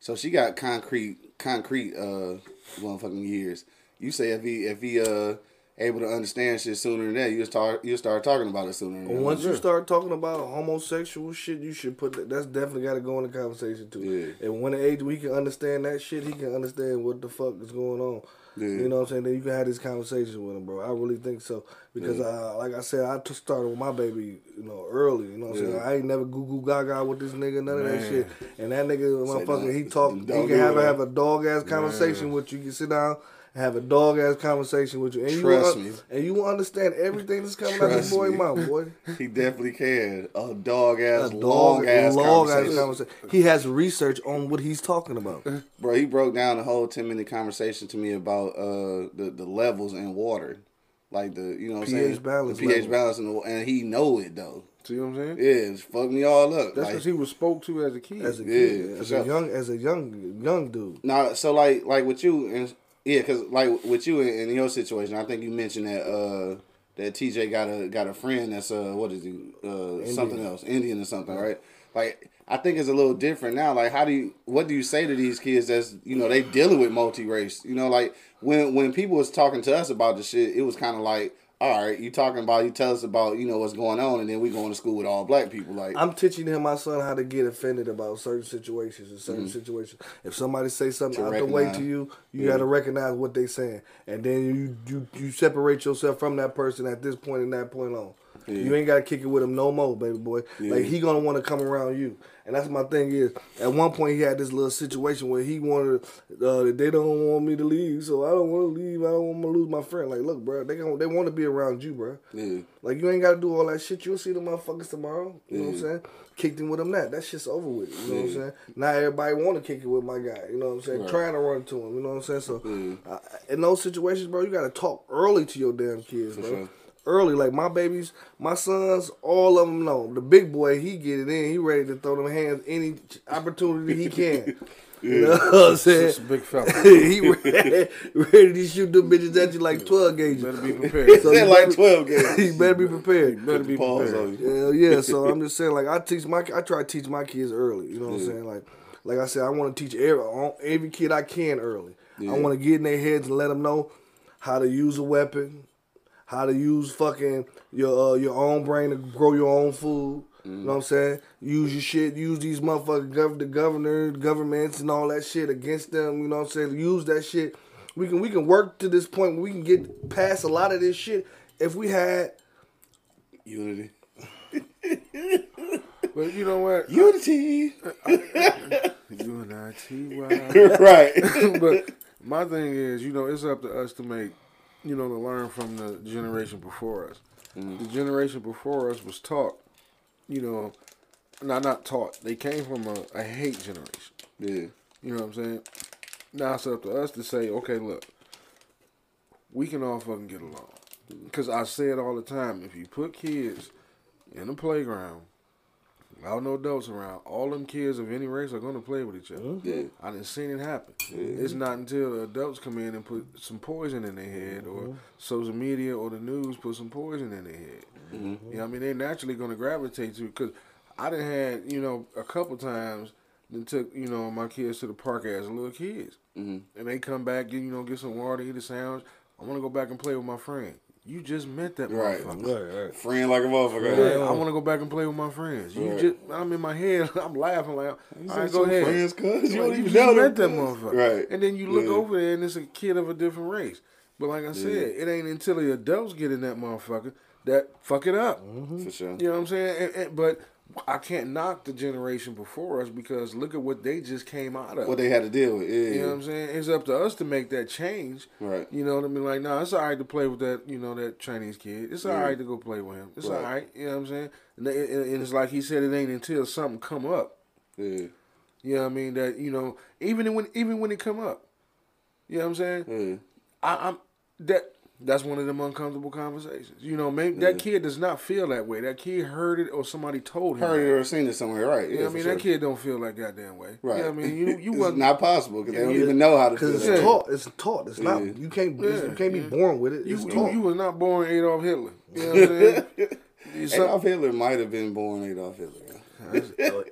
B: So she got concrete, concrete, uh, motherfucking years. You say if he if he uh able to understand shit sooner than that, you start you start talking about it sooner. Than
C: once you start talking about homosexual shit, you should put that. That's definitely got to go in the conversation too.
B: Yeah.
C: And when the age we can understand that shit, he can understand what the fuck is going on.
B: Yeah.
C: You know what I'm saying? Then you can have these conversations with him, bro. I really think so because, uh, like I said, I just started with my baby, you know, early. You know what I'm saying? I ain't never goo goo gaga with this nigga, none of that shit. And that nigga, motherfucker, he talk. He can have have a dog ass conversation with you. You can sit down. Have a dog ass conversation with you, and
B: Trust
C: you will,
B: me.
C: and you will understand everything that's coming out of this
B: Trust
C: boy
B: me.
C: mouth, boy.
B: He definitely can. A dog ass,
C: A
B: long ass
C: long ass
B: conversation.
C: conversation. He has research on what he's talking about.
B: Bro, he broke down the whole ten minute conversation to me about uh the, the levels in water, like the you know what I'm saying
C: balance
B: the pH
C: level.
B: balance in the, and he know it though.
D: See what I'm saying?
B: Yeah, it's fucked me all up.
D: That's
B: like,
D: because he was spoke to as a kid.
C: As a kid,
B: for
C: as
B: sure.
C: a young, as a young, young dude.
B: Nah, so like like with you and yeah, cause like with you in, in your situation, I think you mentioned that uh that TJ got a got a friend that's uh what is he uh something else Indian or something right? Like I think it's a little different now. Like how do you what do you say to these kids that's you know they dealing with multi race? You know like when when people was talking to us about the shit, it was kind of like all right, you talking about you tell us about you know what's going on, and then we going to school with all black people. Like
C: I'm teaching him my son how to get offended about certain situations and certain
B: Mm-hmm.
C: situations. If somebody say something out the way to you, you
B: Yeah.
C: got to recognize what they saying, and then you, you you separate yourself from that person at this point and that point on. You ain't got to kick it with him no more, baby boy. Like he gonna want to come around you, and that's my thing. Is at one point he had this little situation where he wanted uh, they don't want me to leave, so I don't want to leave. I don't want to lose my friend. Like, look, bro, they gon' they want to be around you, bro.
B: yeah,
C: Like you ain't gotta do all that shit. You'll see the motherfuckers tomorrow. You know what I'm saying? Kicked him with him that. That shit's over with. You know what I'm saying? Now everybody wanna kick it with my guy. You know what I'm saying?
B: Right.
C: Trying to run to him. You know what I'm saying? So uh, in those situations, bro, you gotta talk early to your damn kids, bro.
B: sure.
C: Early, like my babies, my sons, all of them know. The big boy, he get it in. He ready to throw them hands any opportunity he can. You know what I'm saying?
D: It's a big fella.
C: he ready, ready to shoot them bitches at you like 12 gauges.
D: Better be prepared.
C: So
B: Said like
C: better-
B: twelve games.
C: He better be prepared.
D: Better be
B: Pause
D: prepared.
B: on you.
C: Hell yeah. So I'm just saying, like I teach my, I try to teach my kids early. You know what I'm saying? Like, like I said, I want to teach every every kid I can early. I want to get in their heads and let them know how to use a weapon, how to use fucking your uh, your own brain to grow your own food. You know what I'm saying? Use your shit. Use these motherfuckers, gov- the governor, governments, and all that shit against them. You know what I'm saying? Use that shit. We can we can work to this point we can get past a lot of this shit if we had
B: Unity,
D: But you know what?
B: unity,
D: U-N-I-T-Y.
B: right?
D: but my thing is, you know, it's up to us to make, you know, to learn from the generation before us. Mm-hmm. The generation before us was taught, you know, not not taught. They came from a, a hate generation.
B: yeah,
D: You know what I'm saying? Now it's up to us to say, okay, look, we can all fucking get along. Mm-hmm. Because I say it all the time. If you put kids in a playground, without no adults around, all them kids of any race are going to play with each other. Mm-hmm.
B: Yeah.
D: I didn't seen it happen. Mm-hmm. It's not until the adults come in and put some poison in their head, or mm-hmm. social media or the news put some poison in their head. You know, what I mean, they're naturally going to gravitate to. Because I done had, you know, a couple times. Then took you know my kids to the park as little kids, and they come back, get you know, get some water, eat a sandwich. I want to go back and play with my friend. You just met that
B: Right.
D: motherfucker.
C: right, right.
B: friend like a motherfucker.
D: Yeah, I want to go back and play with my friends. You
B: Right.
D: just, I'm in my head, I'm laughing like, all right,
B: said
D: go
B: some
D: ahead.
B: friends, cuz. You
D: Like,
B: don't even
D: just
B: know them,
D: met that motherfucker.
B: Right.
D: And then you look
B: Yeah.
D: over there and it's a kid of a different race. But like I said, it ain't until the adults get in that motherfucker that fuck it up.
B: For sure.
D: You know what I'm saying? And, and, but I can't knock the generation before us because look at what they just came out of.
B: What they had to deal with. Yeah.
D: You know what I'm saying? It's up to us to make that change.
B: Right.
D: You know what I mean? Like, nah, it's all right to play with that, you know, that Chinese kid. It's all right to go play with him. It's
B: Right.
D: all right. You know what I'm saying? And, they, and it's like he said, it ain't until something come up.
B: Yeah.
D: You know what I mean? That you know, even when even when it come up, you know what I'm saying?
B: Yeah.
D: I, I'm that. That's one of them uncomfortable conversations. You know, maybe that kid does not feel that way. That kid heard it or somebody told him.
B: Heard it or seen it somewhere, right?
D: You know
B: Yeah,
D: I mean?
B: sure.
D: That kid don't feel that goddamn way.
B: Right.
D: You know I mean? You you
B: it's
D: wasn't
B: not possible because they don't
D: Yeah.
B: even know how to
C: Because it's
D: Yeah.
C: taught. It's taught. It's not.
B: Yeah.
C: You can't.
D: Yeah,
C: you can't be
D: yeah.
C: born with it.
D: You,
C: It's
D: you,
C: taught.
D: you was not born Adolf Hitler. You know what I'm saying? Some-
B: Adolf Hitler might have been born Adolf Hitler.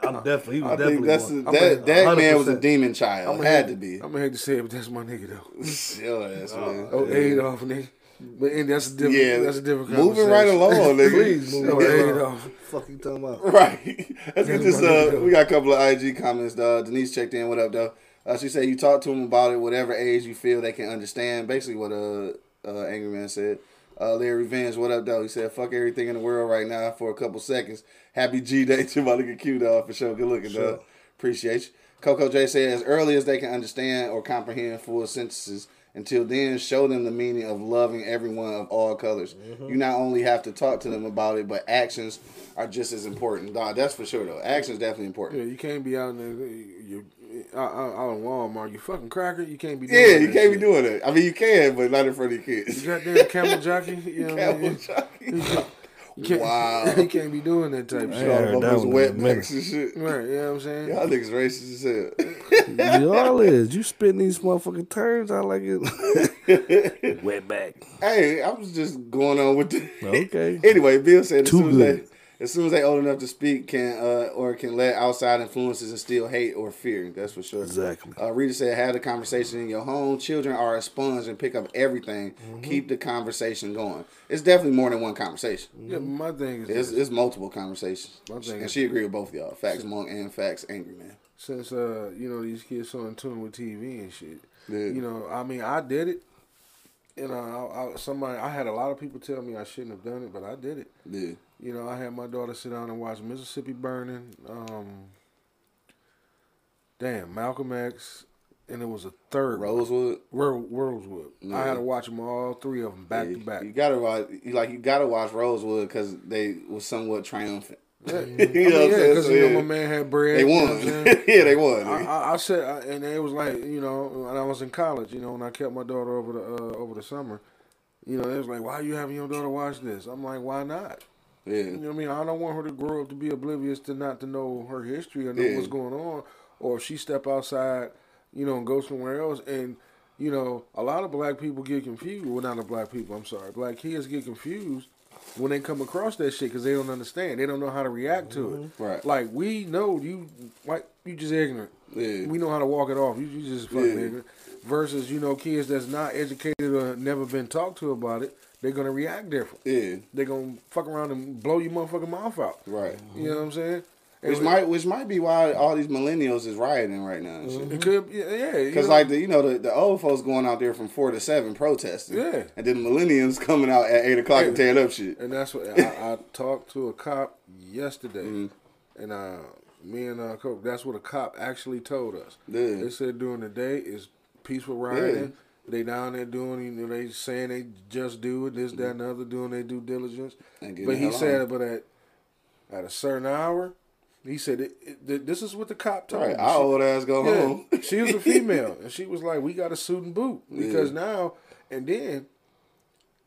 C: I'm definitely. He was
B: I
C: definitely.
B: think that's a, that that man was a demon child.
D: I'ma
B: had
D: hate-
B: to be.
D: I'm gonna hate to say it, but that's my nigga though.
B: Your ass, oh, man.
D: Oh, Adolf, nigga. But and that's a different.
B: yeah,
D: that's a different.
B: Moving right along, nigga.
C: Please move
D: Oh,
C: right along. Fuck you talking about?
B: Right. Let's get this.
D: my
B: Uh, we got a couple of IG comments. Uh, Denise checked in. What up, though? Uh, she said you talk to them about it, whatever age you feel they can understand. Basically, what uh, uh Angry Man said. Uh, Larry Venge, what up, though? He said, "Fuck everything in the world right now for a couple seconds." Happy G Day to my nigga Q, dog, for sure. Good looking, dog. Appreciate you. Coco J said, as early as they can understand or comprehend full sentences. Until then, show them the meaning of loving everyone of all colors. Mm-hmm. You not only have to talk to them about it, but actions are just as important. Dog, that's for sure, though. Actions definitely important.
D: Yeah, you can't be out there. You out, in Walmart. You fucking cracker. You can't be. Doing
B: Yeah, you
D: that
B: can't be doing it. I mean, you can, but not in front of your
D: You
B: kids.
D: goddamn camel jockey. You know what I
B: Camel
D: mean?
B: jockey.
D: You can't,
B: Wow.
D: you can't be doing that type
C: I
D: shit.
C: heard
B: Y'all
C: that
B: motherfuckers
C: one
B: wet
C: in
B: backs and shit.
D: Right, you know what I'm saying?
B: Y'all niggas racist as hell.
C: Y'all is. You spitting these motherfucking turns out like it. Wet back.
B: Hey, I was just going on with the.
C: Okay.
B: anyway, Bill said as
C: Too
B: soon as
C: good.
B: they as soon as they old enough to speak, can uh, or can let outside influences instill hate or fear. That's for sure.
C: Exactly.
B: Uh, Rita said, "Have the conversation in your home. Children are a sponge and pick up everything.
C: Mm-hmm.
B: Keep the conversation going. It's definitely more than one conversation.
D: Yeah, my thing is
B: It's,
D: this.
B: it's multiple conversations.
D: My thing
B: And she agreed with both of y'all. Facts monk and facts angry man.
D: since uh you know these kids so in tune with TV and shit.
B: Yeah.
D: You know, I mean, I did it. You know, I, I, somebody I had a lot of people tell me I shouldn't have done it, but I did it.
B: Yeah.
D: You know, I had my daughter sit down and watch Mississippi Burning. Um, damn, Malcolm X, and it was a third.
B: Rosewood.
D: Ro- Rosewood. I had to watch them all three of them back
B: Yeah,
D: to back.
B: You gotta watch. You like you gotta watch Rosewood because they was somewhat triumphant.
D: Yeah,
B: You know
D: mean,
B: I'm
D: yeah, because
B: So,
D: you know my man had bread.
B: They
D: you know
B: won.
D: I'm saying?
B: yeah, they won.
D: I, I, I said, I, and it was like you know, when I was in college, you know, when I kept my daughter over the uh, over the summer, you know, it was like, why are you having your daughter watch this? I'm like, why not?
B: Yeah.
D: You know what I mean? I don't want her to grow up to be oblivious to not to know her history or know
B: Yeah.
D: what's going on, or if she step outside, you know, and go somewhere else. And you know, a lot of black people get confused. Well, not the black people. I'm sorry, black kids get confused when they come across that shit because they don't understand. They don't know how to react to it. Mm-hmm.
B: Right.
D: Like we know you, like you just ignorant.
B: Yeah.
D: We know how to walk it off. You, you just fucking
B: Yeah.
D: ignorant. Versus, you know, kids that's not educated or never been talked to about it, they're gonna react different.
B: Yeah.
D: They're gonna fuck around and blow your motherfucking mouth out.
B: Right.
D: You know what I'm saying?
B: Which
D: And
B: might which might be why all these millennials is rioting right now. shit.
D: it could, yeah, yeah.
B: Because
D: know,
B: like the you know the, the old folks going out there from four to seven protesting,
D: Yeah.
B: and then the millennials coming out at eight o'clock and tearing up shit.
D: and that's what I, I talked to a cop yesterday,
B: Mm-hmm.
D: and uh, me and uh, that's what a cop actually told us.
B: Yeah.
D: They said during the day is peaceful rioting. They down there doing, you know, they saying they just do it, this, that, and the other, doing their due diligence. But he said, but at at a certain hour, he said, it, it, this is what the cop told
B: Right,
D: me.
B: our
D: She-
B: old ass go
D: yeah,
B: home.
D: she was a female, and she was like, "We got a suit and boot because now." And then,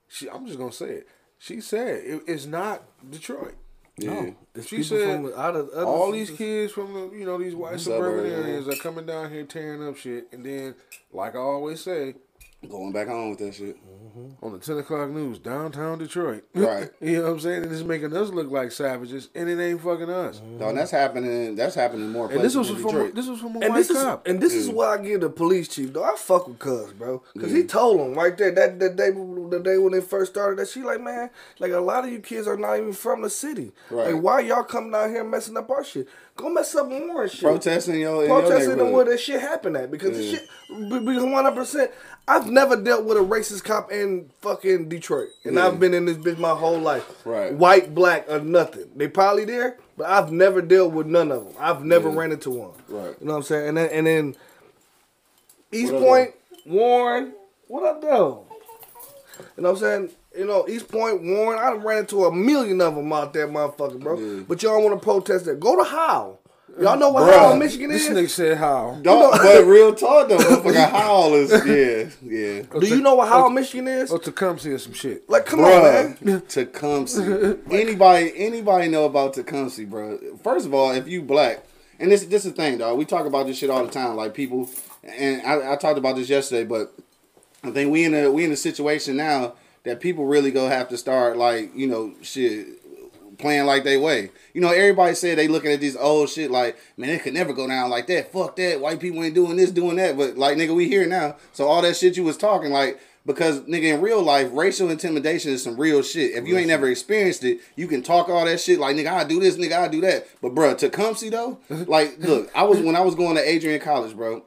D: she, I'm just gonna say it. She said it, it's not Detroit.
B: Yeah,
C: It's
D: She said
C: from out of other
D: All these kids from the you know these white suburban
B: Suburban,
D: areas are coming down here tearing up shit, and then, like I always say,
B: going back home with that shit. Mm-hmm.
D: on the ten o'clock news, downtown Detroit,
B: Right.
D: you know what I'm saying, and it's making us look like savages, and it ain't fucking us. Mm-hmm.
B: No, and that's happening. That's happening more
D: And this was
B: in
D: from
B: Detroit.
D: this was from a
C: And
D: white
C: this is
D: cop.
C: and this is mm. why I give the police chief though. I fuck with Cuz, bro, because he mm. told him right there that that day the day when they first started that she like man, like a lot of you kids are not even from the city.
B: Right.
C: Like why y'all coming out here messing up our shit? Go mess up more and shit.
B: Protesting your, in your
C: protesting and where that shit happened at because the shit because one hundred percent. I've never dealt with a racist cop in fucking Detroit, and
B: Yeah.
C: I've been in this bitch my whole life.
B: Right.
C: White, black, or nothing. They probably there, but I've never dealt with none of them. I've never
B: Yeah.
C: ran into one.
B: Right.
C: You know what I'm saying? And then and then East
B: What
C: Point, Warren, what up though? You know what I'm saying? You know, Eastpointe, Warren, I done ran into a million of them out there, motherfucker, bro.
B: Yeah.
C: But y'all want to protest that? Go to Howell. Y'all know what
B: Bruh.
C: Howell, Michigan
D: This
C: is?
D: nigga said how.
B: Dog, but real talk though, motherfucker, Howell is yeah, yeah.
C: Do you know what Howell, Michigan is?
D: Oh, Tecumseh or some shit.
C: Like, come on, man.
B: Bruh, Tecumseh. anybody, anybody know about Tecumseh, bro? First of all, if you black, and this, this is the thing, dog. We talk about this shit all the time, like people. And I, I talked about this yesterday, but I think we in a we in a situation now that people really go have to start like you know shit playing like they way. You know, everybody said they looking at these old shit like, man, it could never go down like that. Fuck that. White people ain't doing this, doing that. But like, nigga, we here now. So all that shit you was talking like. Because nigga, in real life, racial intimidation is some real shit. If you ain't never experienced it, you can talk all that shit like nigga, I do this, nigga, I do that. But bro, Tecumseh though, like, look, I was when I was going to Adrian College, bro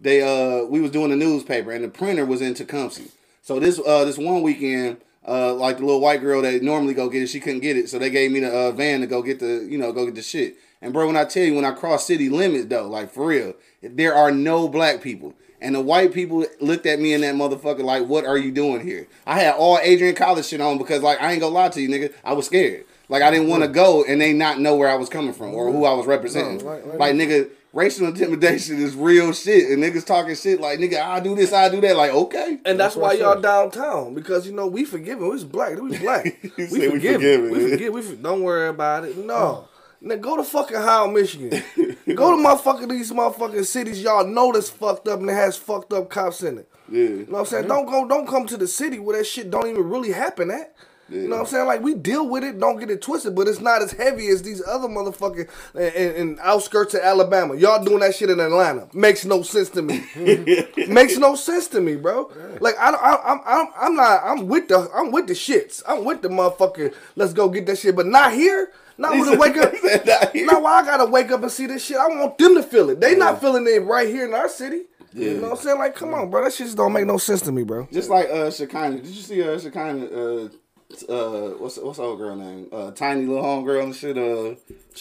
B: they uh we was doing the newspaper and the printer was in Tecumseh. So this uh this one weekend, uh like the little white girl that normally go get it, she couldn't get it, so they gave me the uh, van to go get the you know go get the shit. And bro, when I tell you when I cross city limits though, like for real, there are no black people. And the white people looked at me and that motherfucker like, "What are you doing here?" I had all Adrian College shit on because like I ain't gonna lie to you, nigga, I was scared. Like I didn't want to go and they not know where I was coming from or who I was representing.
D: No, like- like-
B: like nigga, racial intimidation is real shit, and niggas talking shit like nigga, I do this, I do that. Like okay,
C: And that's,
D: That's
C: why y'all downtown because you know we forgiving. We black. We black. We
B: say we
C: forgiving.
B: forgiving.
C: We forgive. We for, don't worry about it. No. Now go to fucking Howell, Michigan. go to motherfucking these motherfucking cities y'all know that's fucked up and it has fucked up cops in it.
B: yeah,
C: You know what I'm saying? Don't go. Don't come to the city where that shit don't even really happen at. You know what I'm saying? Like we deal with it, don't get it twisted, but it's not as heavy as these other motherfucking in, in, outskirts of Alabama. Y'all doing that shit in Atlanta makes no sense to me. makes no sense to me, bro. Like I, don't- I, I'm, I'm, I'm not. I'm with the, I'm with the shits. I'm with the motherfucking. Let's go get that shit, but not here. Not when I wake up.
B: Not.
C: Now why I gotta wake up and see this shit? I want them to feel it. They not feeling it right here in our city. You know what I'm saying? Like, come on, bro. That shit just don't make no sense to me, bro.
B: Just like uh Shekinah. Did you see uh Shekinah uh uh what's what's the old girl name? Uh tiny little homegirl and shit, uh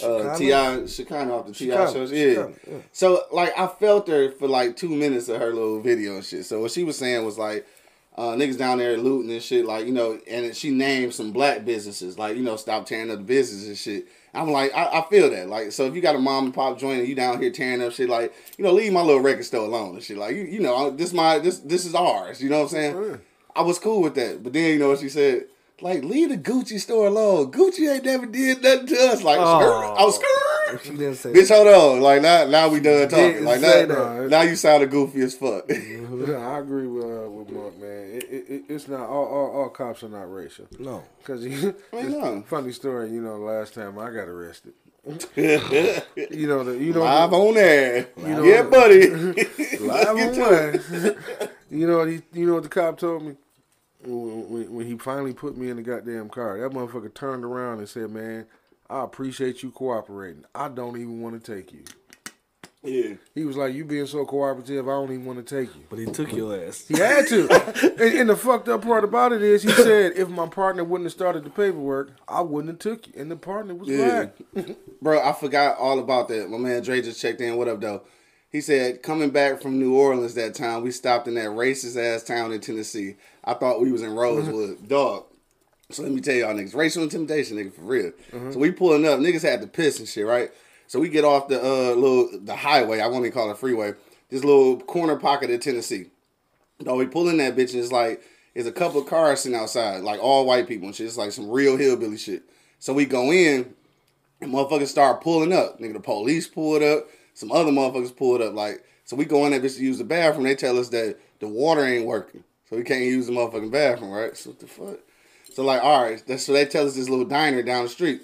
B: uh T.I. Shekinah off the T.I. Shows. Yeah.
C: Yeah.
B: So like I felt her for like two minutes of her little video and shit. So what she was saying was like uh, niggas down there looting and shit, like, you know, and she named some black businesses, like, you know, stop tearing up the business and shit. I'm like, I, I feel that. Like, so if you got a mom and pop joint and you down here tearing up shit, like, you know, leave my little record store alone and shit. Like, you, you know, this my this this is ours. You know what I'm saying? I was cool with that. But then, you know what she said? Like, leave the Gucci store alone. Gucci ain't never did nothing to us. Like,
C: Oh.
B: I was skirt.
C: She didn't say
B: Bitch, hold on. Like now, now we done talking. Like now,
D: that.
B: now you sounded goofy as fuck.
D: I agree with uh, with Mark, man. It, it, it- it's not all, all all cops are not racial.
C: No.
D: Cause you,
B: know.
D: funny story. You know, last time I got arrested. You know the you know
B: Live
D: the,
B: on there.
D: know
B: yeah, buddy.
D: live on one. you know what he, you know what the cop told me when, when, when he finally put me in the goddamn car. That motherfucker turned around and said, "Man, I appreciate you cooperating. I don't even want to take you."
B: Yeah.
D: He was like, "You being so cooperative, I don't even want to take you."
C: But he took your ass.
D: He had to. and, and the fucked up part about it is, he said, if my partner wouldn't have started the paperwork, I wouldn't have took you. And the partner was
B: Yeah.
D: black.
B: Bro, I forgot all about that. My man Dre just checked in. What up, though? He said, coming back from New Orleans that time, we stopped in that racist ass town in Tennessee. I thought we was in Rosewood. Dog. So let me tell y'all niggas, racial intimidation, nigga, for real. So we pulling up, niggas had to piss and shit, right? So we get off the uh little the highway, I won't even call it freeway, this little corner pocket of Tennessee. No, we pull in that bitch and it's like there's a couple of cars sitting outside, like all white people and shit. It's like some real hillbilly shit. So we go in and motherfuckers start pulling up. Nigga, the police pulled up. Some other motherfuckers pulled up. Like, so we go in there bitch to use the bathroom. They tell us that the water ain't working. So we can't use the motherfucking bathroom, right? So what the fuck? So like, all right. That's, so they tell us this little diner down the street.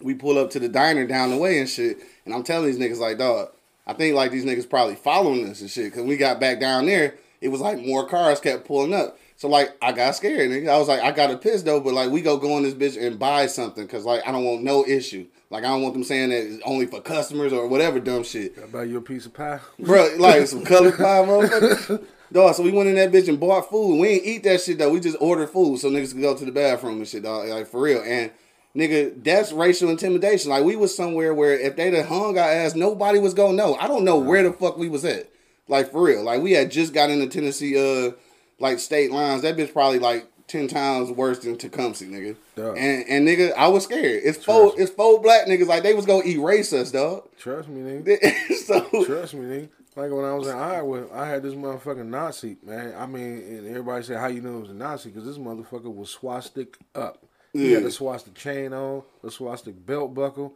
B: We pull up to the diner down the way and shit. And I'm telling these niggas like, dog, I think like these niggas probably following us and shit. Cause when we got back down there, it was like more cars kept pulling up. So like I got scared, nigga. I was like, I got a piss though, but like we go go in this bitch and buy something because like I don't want no issue. Like I don't want them saying that it's only for customers or whatever dumb shit.
D: You a piece of pie.
B: Bro, like some colored pie motherfuckers. Dog, so we went in that bitch and bought food. We ain't eat that shit though. We just ordered food so niggas could go to the bathroom and shit, dog. Like for real. And nigga, that's racial intimidation. Like we was somewhere where if they'd have hung our ass, nobody was gonna know. I don't know where the fuck we was at. Like for real. Like we had just got into Tennessee uh like state lines. That bitch probably like ten times worse than Tecumseh, nigga.
D: Dog.
B: And and nigga, I was scared. It's four
D: me.
B: it's four black niggas like they was gonna erase us, dog.
D: Trust me, nigga.
B: so
D: Trust me, nigga. Like when I was in Iowa, I had this motherfucking Nazi, man. I mean, and everybody said, how you know it was a Nazi? Because this motherfucker was swastik up. He had
B: Yeah.
D: a swastik chain on, a swastik belt buckle,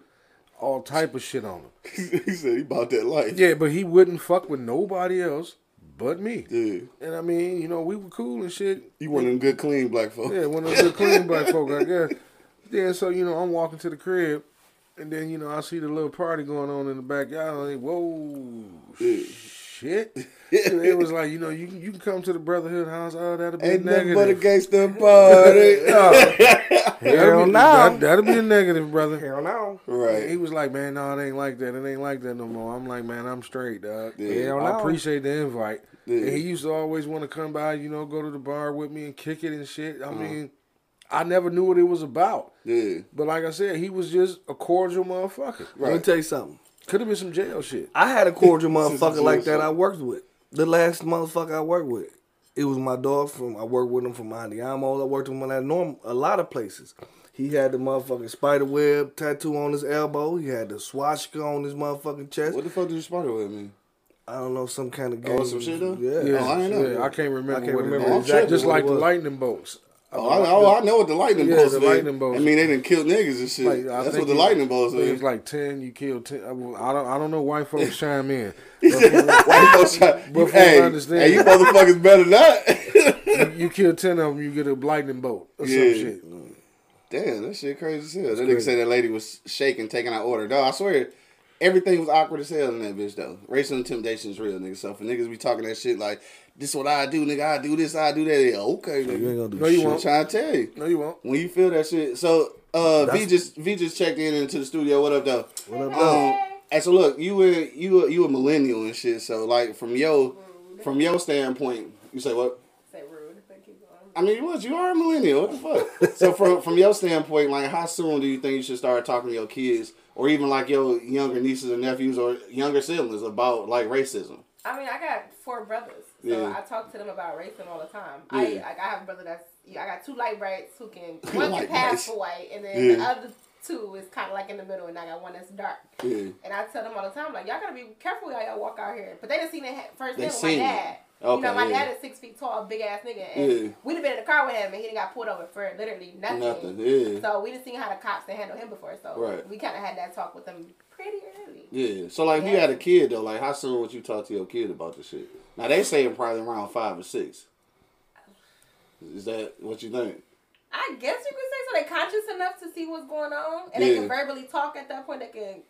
D: all type of shit on him.
B: he said he bought that life.
D: Yeah, but he wouldn't fuck with nobody else but me.
B: Yeah.
D: And I mean, you know, we were cool and shit.
B: You one of them good clean black folks.
D: Yeah, one of the good clean black folk, I guess. Then so you know, I'm walking to the crib, and then you know I see the little party going on in the backyard. I'm like, whoa, shit! And it was like, you know, you can- you can come to the Brotherhood house. Oh, that'll be
B: Ain't
D: a
B: nothing
D: negative.
B: but a gangster party.
D: That'll
C: Hell
D: be,
C: no.
D: that, that'll be a negative, brother.
C: Hell no.
B: right?
D: He was like, man, no, it ain't like that. It ain't like that no more. I'm like, man, I'm straight, dog.
C: Hell
D: I
C: no.
D: appreciate the invite.
B: Yeah.
D: And he used to always want to come by, you know, go to the bar with me and kick it and shit. I uh-huh. mean, I never knew what it was about.
B: Yeah.
D: But like I said, he was just a cordial motherfucker.
C: Let me
B: Right.
C: tell you something.
D: Could have been some jail shit.
C: I had a cordial motherfucker like that. I worked with. The last motherfucker I worked with. It was my dog from I worked with him from Andiamo. I worked with him at norm a lot of places. He had the motherfucking spider web tattoo on his elbow. He had the swastika on his motherfucking chest.
B: What the fuck did you spider with me?
C: I don't know, some kind of
B: Oh, some shit though?
C: Yeah.
B: Oh, I ain't know.
D: Yeah, I can't remember
C: I can't
D: what
C: remember
D: it
B: exactly
D: Just like the lightning bolts.
B: Oh, I, oh, I know what the lightning
D: Yeah,
B: bolts
D: the lightning bolts.
B: I mean, they didn't kill niggas and shit.
D: Like,
B: That's what the lightning bolts
D: I think
B: mean.
D: It's like ten. You kill ten. I don't. I don't know. White folks chime in.
B: White folks
D: I
B: hey,
D: understand.
B: hey, you motherfuckers better not.
D: you, you kill ten of them, you get a lightning bolt or
B: Yeah.
D: some shit.
B: Damn, that shit crazy as hell. That nigga said that lady was shaking, taking out order. Dog, I swear, everything was awkward as hell in that bitch though. Racial intimidation is real, nigga. So for niggas be talking that shit like, this is what I do, nigga. I do this, I do that. Yeah, okay, nigga.
C: You ain't gonna do
D: No, you
C: shit.
B: I'm
D: won't.
B: trying to tell you.
D: No, you won't.
B: When you feel that shit. So uh V just V just checked in into the studio. What up though?
C: What up,
B: Um
C: though?
B: and so look, you were you a, you a millennial and shit. So like from your from your standpoint, you say what?
F: Say rude. But keep going.
B: I mean, what you are a millennial. What the fuck? so from from your standpoint, like how soon do you think you should start talking to your kids, or even like your younger nieces and nephews or younger siblings about like racism?
F: I mean, I got four brothers, so
B: Yeah.
F: I talk to them about racism all the time.
B: Yeah.
F: I like I have a brother that's I got two light brights who can one can pass for white, and then
B: Yeah.
F: the other two is kind of like in the middle, and I got one that's dark.
B: Yeah.
F: And I tell them all the time, like y'all gotta be careful how y'all walk out here. But they done seen it first
B: They
F: with my
B: seen it. Okay,
F: you know, my
B: yeah.
F: dad is six feet tall, big ass nigga, and
B: Yeah.
F: we'd have been in the car with him, and he done got pulled over for literally nothing.
B: Nothing. Yeah.
F: So we done seen how the cops they handle him before. So
B: Right.
F: we kind of had that talk with them pretty early.
B: Yeah. So like, if you had a kid though, like how soon would you talk to your kid about this shit? Now they say probably around five or six. Is that what you think?
F: I guess you could say so. They conscious enough to see what's going on, and
B: Yeah.
F: they can verbally talk at that point. They can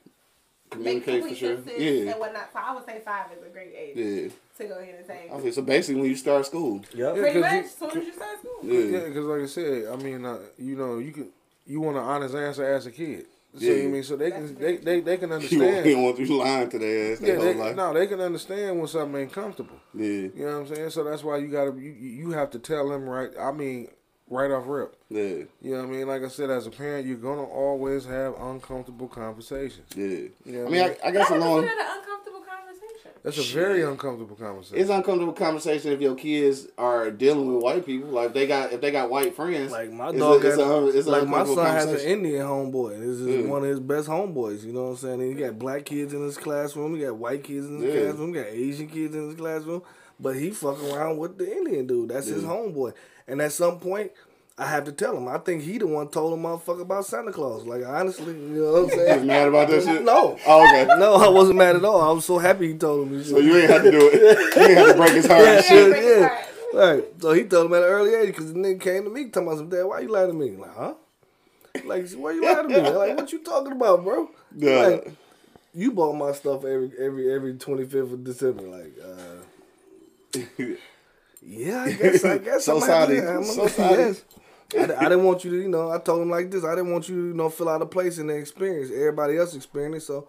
F: make
B: Communicate for sure. Yeah.
F: and whatnot. So I would say five is a great age
B: Yeah.
F: To go ahead and say.
B: Okay. So basically, when you start school.
C: Yep.
F: Pretty
D: 'cause you-
F: much, as soon as you start school.
B: Yeah.
D: Yeah, because like I said, I mean, uh, you know, you can you want an honest answer as a kid. So
B: Yeah.
D: you mean so they can they, they, they can understand.
B: you don't want you lying to their ass.
D: yeah, they,
B: life.
D: no, they can understand when something ain't comfortable.
B: Yeah.
D: You know what I'm saying? So that's why you gotta you, you have to tell them right. I mean, right off rip.
B: Yeah.
D: You know what I mean? Like I said, as a parent, you're gonna always have uncomfortable conversations.
B: Yeah.
D: You know
B: I mean, I, I guess
F: That
B: along.
F: is an uncomfortable conversation.
D: That's a very uncomfortable conversation.
B: It's an uncomfortable conversation if your kids are dealing with white people. Like they got if they got white friends.
C: Like my
B: it's
C: dog,
B: a, it's
C: got-
B: a, it's
C: like my son has an. Indian homeboy. This is
B: Yeah.
C: one of his best homeboys. You know what I'm saying? And he got black kids in his classroom. He got white kids in his
B: Yeah.
C: classroom. He got Asian kids in his classroom. But he fuck around with the Indian dude. That's his homeboy. And at some point, I have to tell him. I think he the one told him motherfucker about Santa Claus. Like honestly, you know what I'm saying?
B: You
C: saying?
B: mad about that shit?
C: No.
B: Oh, okay.
C: No, I wasn't mad at all. I was so happy he told him.
B: So you ain't have to do it. You ain't have to break his heart. and
C: Yeah,
B: shit.
F: break his
C: yeah.
F: heart.
C: Right. So he told him at an early age because the nigga came to me talking about some dad. Why you lying to me? Like, huh? Like, why you lying to me? I'm like, what you talking about, bro?
B: Yeah.
C: Like, you bought my stuff every every every twenty fifth of December. Like, uh, yeah, I guess I guess
B: So
C: I'm happy.
B: sorry.
C: I'm-
B: So sorry.
C: yes. I, I didn't want you to, you know. I told him like this. I didn't want you to, you know, fill out a place in the experience. Everybody else experienced, so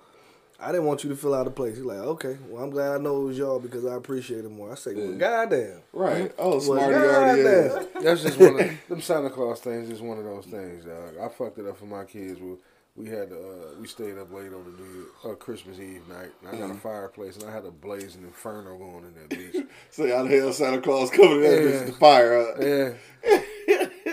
C: I didn't want you to fill out a place. He's like, okay, well, I'm glad I know it was y'all because I appreciate it more. I say, well, goddamn.
B: Right. Oh,
C: Well,
B: smart you already is.
C: goddamn.
D: That's just one of them Santa Claus things. Is one of those things, dog. I fucked it up for my kids. We, we had uh, we stayed up late on the New Year, uh, Christmas Eve night. And I got
B: Mm-hmm.
D: a fireplace and I had a blazing inferno going in that bitch.
B: So how the hell Santa Claus coming to that
D: Yeah.
B: bitch to fire up?
D: yeah,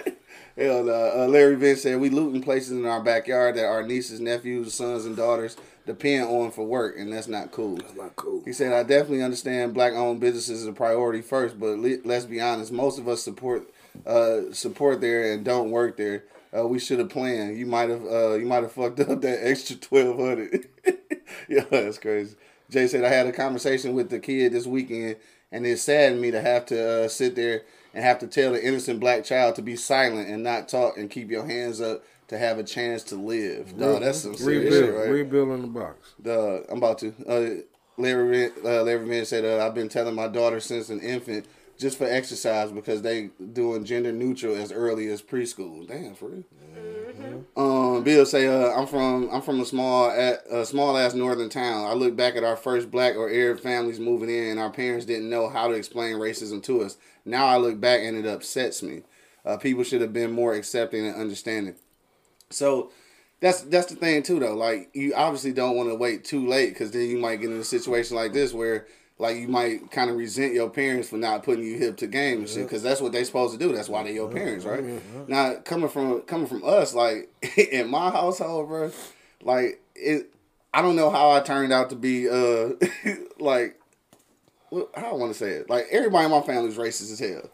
B: Hell, uh, uh, Larry Vince said we looting places in our backyard that our nieces, nephews, sons, and daughters depend on for work, and that's not cool.
C: That's not cool.
B: He said, "I definitely understand black-owned businesses is a priority first, but le- let's be honest, most of us support uh, support there and don't work there. Uh, we should have planned. You might have uh, you might have fucked up that extra twelve hundred. yeah, that's crazy." Jay said, "I had a conversation with the kid this weekend, and it saddened me to have to uh, sit there and have to tell the innocent black child to be silent and not talk and keep your hands up." To have a chance to live, dog. That's some serious
D: rebuild,
B: shit, right?
D: rebuild in the box.
B: Uh, I'm about to. Uh, Larry Ren- uh, Larry Van said, uh, "I've been telling my daughter since an infant just for exercise because they doing gender neutral as early as preschool. Damn, for real." Um, Bill say, uh, "I'm from I'm from a small at a small ass northern town. I look back at our first black or Arab families moving in, and our parents didn't know how to explain racism to us. Now I look back and it upsets me. Uh, people should have been more accepting and understanding. So." That's that's the thing too though. Like you obviously don't want to wait too late because then you might get in a situation like this where like you might kind of resent your parents for not putting you hip to game and shit because that's what they're supposed to do. That's why they your parents, right? Now coming from coming from us, like in my household, bro, like it. I don't know how I turned out to be uh like well, don't want to say it. Like everybody in my family is racist as hell.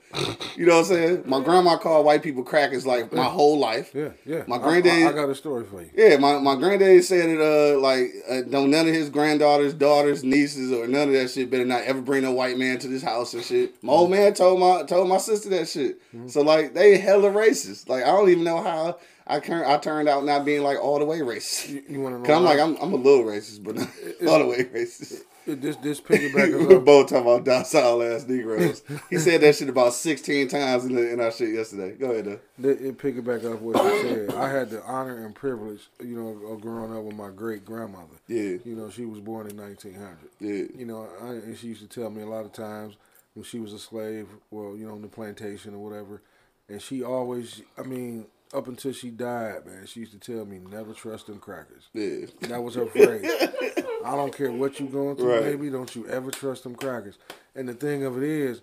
B: You know what I'm saying? My grandma called white people crackers like my whole life.
D: Yeah, yeah.
B: My
D: I-
B: granddad.
D: I, I got a story for you.
B: Yeah, my, my granddaddy said it uh like uh, don't none of his granddaughters, daughters, nieces, or none of that shit better not ever bring a white man to this house and shit. My old man told my told my sister that shit. So like they hella racist. Like I don't even know how I cur- I turned out not being like all the way racist.
D: You, you want to
B: I'm like I'm I'm a little racist, but not all the way racist.
D: This this piggyback
B: we were both talking about docile ass Negroes. He said that shit about sixteen times in, the, in our shit yesterday. Go ahead though.
D: It, it piggyback off what you said. I had the honor and privilege, you know, of growing up with my great grandmother.
B: Yeah.
D: You know, she was born in 1900.
B: Yeah.
D: You know, I, and she used to tell me a lot of times when she was a slave, well, you know, on the plantation or whatever, and she always, I mean, up until she died, man, she used to tell me never trust them crackers.
B: Yeah.
D: That was her phrase. I don't care what you going through,
B: Right.
D: baby. Don't you ever trust them crackers. And the thing of it is,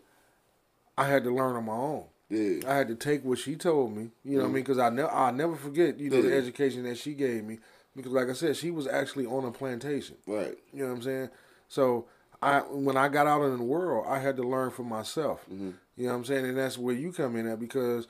D: I had to learn on my own.
B: Yeah.
D: I had to take what she told me. You know what I mean? Because I ne- I'll never forget, you know, the education that she gave me. Because like I said, she was actually on a plantation.
B: Right.
D: You know what I'm saying? So I when I got out in the world, I had to learn for myself.
B: Mm-hmm.
D: You know what I'm saying? And that's where you come in at because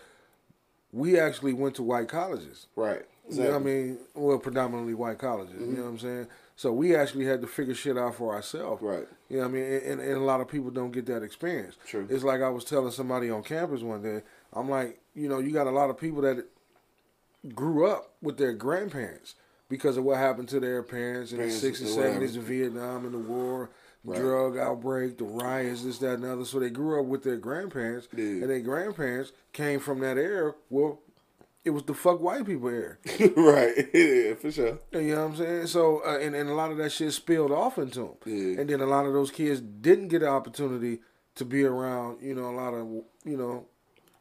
D: we actually went to white colleges.
B: Right.
D: You know what I mean? Well, predominantly white colleges.
B: Mm-hmm.
D: You know what I'm saying? So we actually had to figure shit out for ourselves.
B: Right.
D: You know what I mean? And, and a lot of people don't get that experience.
B: True.
D: It's like I was telling somebody on campus one day. I'm like, you know, you got a lot of people that grew up with their grandparents because of what happened to their parents in
B: Parents
D: the 60s, 70s, the Vietnam and the war,
B: Right.
D: drug outbreak, the riots, this, that, and the other. So they grew up with their grandparents,
B: Yeah.
D: and their grandparents came from that era. Well, it was the fuck white people era.
B: right. Yeah, for sure.
D: You know what I'm saying? So, uh, and, and a lot of that shit spilled off into them.
B: Yeah.
D: And then a lot of those kids didn't get the opportunity to be around, you know, a lot of, you know,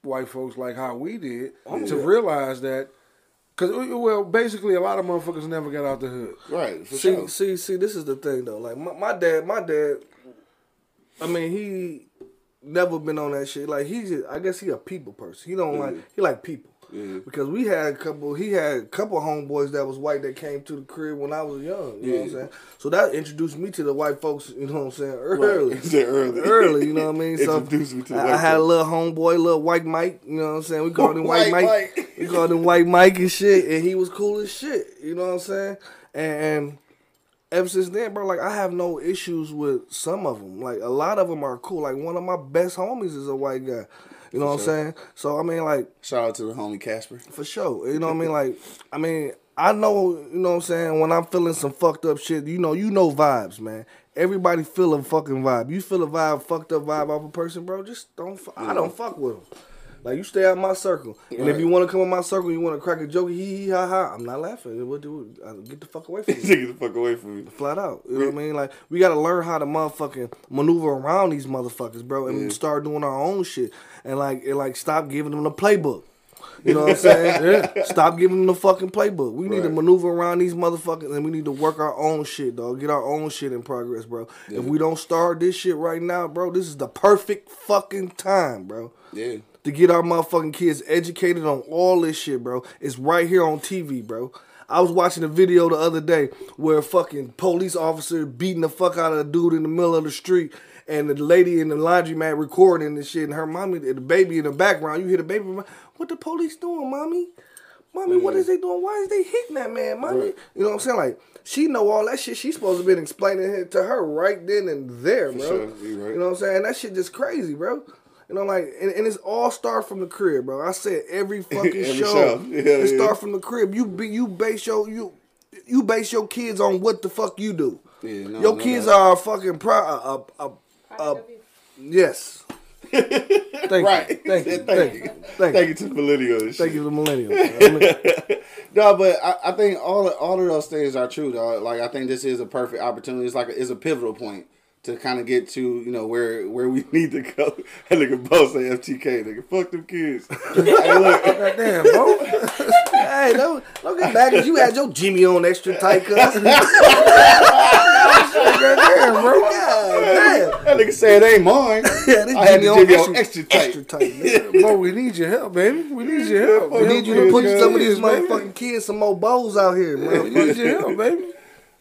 D: white folks like how we did to realize that. Because, uh, uh, well, basically, a lot of motherfuckers never got out the hood.
B: Right. For
C: See,
B: sure.
C: see, see. This is the thing though. Like my, my dad, my dad. I mean, he never been on that shit. Like he's, just, I guess he a people person. He don't like, he like people.
B: Yeah.
C: Because we had a couple, he had a couple homeboys that was white that came to the crib when I was young. You know what I'm
B: Yeah.
C: saying? So that introduced me to the white folks. You know what I'm saying? Early,
B: Right. Early.
C: early. You know what I mean? So
B: Introduced me to
C: I, I had a little homeboy, little white Mike. You know what I'm saying? We called him White,
B: White
C: Mike.
B: Mike.
C: We called him White Mike and shit, and he was cool as shit. You know what I'm saying? And, and ever since then, bro, like I have no issues with some of them. Like a lot of them are cool. Like one of my best homies is a white guy. You know what I'm saying? So I mean, like
B: Shout out to the homie Casper.
C: for sure. You know what I mean? Like, I mean, I know, you know what I'm saying, when I'm feeling some fucked up shit, you know, you know vibes, man. Everybody feel a fucking vibe. You feel a vibe, fucked up vibe off a person, bro, just don't, fu- I don't fuck with them. Like, you stay out my circle. And if you want to come in my circle, you want to crack a joke, hee hee ha ha, I'm not laughing. What do get the fuck away from me.
B: Take the fuck away from me.
C: Flat out. You know what I mean? Like, we got to learn how to motherfucking maneuver around these motherfuckers, bro, and start doing our own shit. And, like, and, like, stop giving them the playbook. You know what I'm saying? Stop giving them the fucking playbook. We need to maneuver around these motherfuckers and we need to work our own shit, dog. Get our own shit in progress, bro. If we don't start this shit right now, bro, this is the perfect fucking time, bro.
B: Yeah.
C: To get our motherfucking kids educated on all this shit, bro. It's right here on TV, bro. I was watching a video the other day where a fucking police officer beating the fuck out of a dude in the middle of the street and the lady in the laundromat recording this shit and her mommy, the baby in the background. You hear the baby, what the police doing, mommy? Mommy, what is they doing? Why is they hitting that man, mommy? You know what I'm saying? Like, she know all that shit. She's supposed to been explaining it to her right then and there, bro.
B: sure. Right.
C: You know what I'm saying? That shit just crazy, bro. You know, like, and, and it's all start from the crib, bro. I said every fucking
B: Every
C: show,
B: show. Yeah,
C: it
B: yeah.
C: start from the crib. You be, you base your you, you base your kids on what the fuck you do.
B: Yeah, no,
C: your
B: no
C: kids
B: doubt.
C: are fucking proud. Uh, uh, uh, yes. Thank
B: Right.
C: you. Thank you.
B: Thank
C: Thank
B: you.
C: you. Thank
B: Thank
C: you.
B: you to the millennials.
C: Thank you to the millennials.
B: No, but I, I think all all of those things are true, dog. Like I think this is a perfect opportunity. It's like a, it's a pivotal point to kind of get to you know where where we need to go. And look at both say FTK, nigga. Fuck them kids. hey, look,
D: Damn, bro.
C: hey, don't, don't get mad because you had your Jimmy on extra tight, cuz.
D: Damn, bro.
C: God damn.
B: that nigga said it ain't mine.
C: Yeah, this
B: I had
C: Jimmy on extra,
B: extra tight.
C: extra tight. nigga.
D: Bro, we need your help, baby. We need your help.
C: We need you to
B: Yeah,
C: some of these motherfucking kids some more bowls out here, man.
D: We need your help, baby.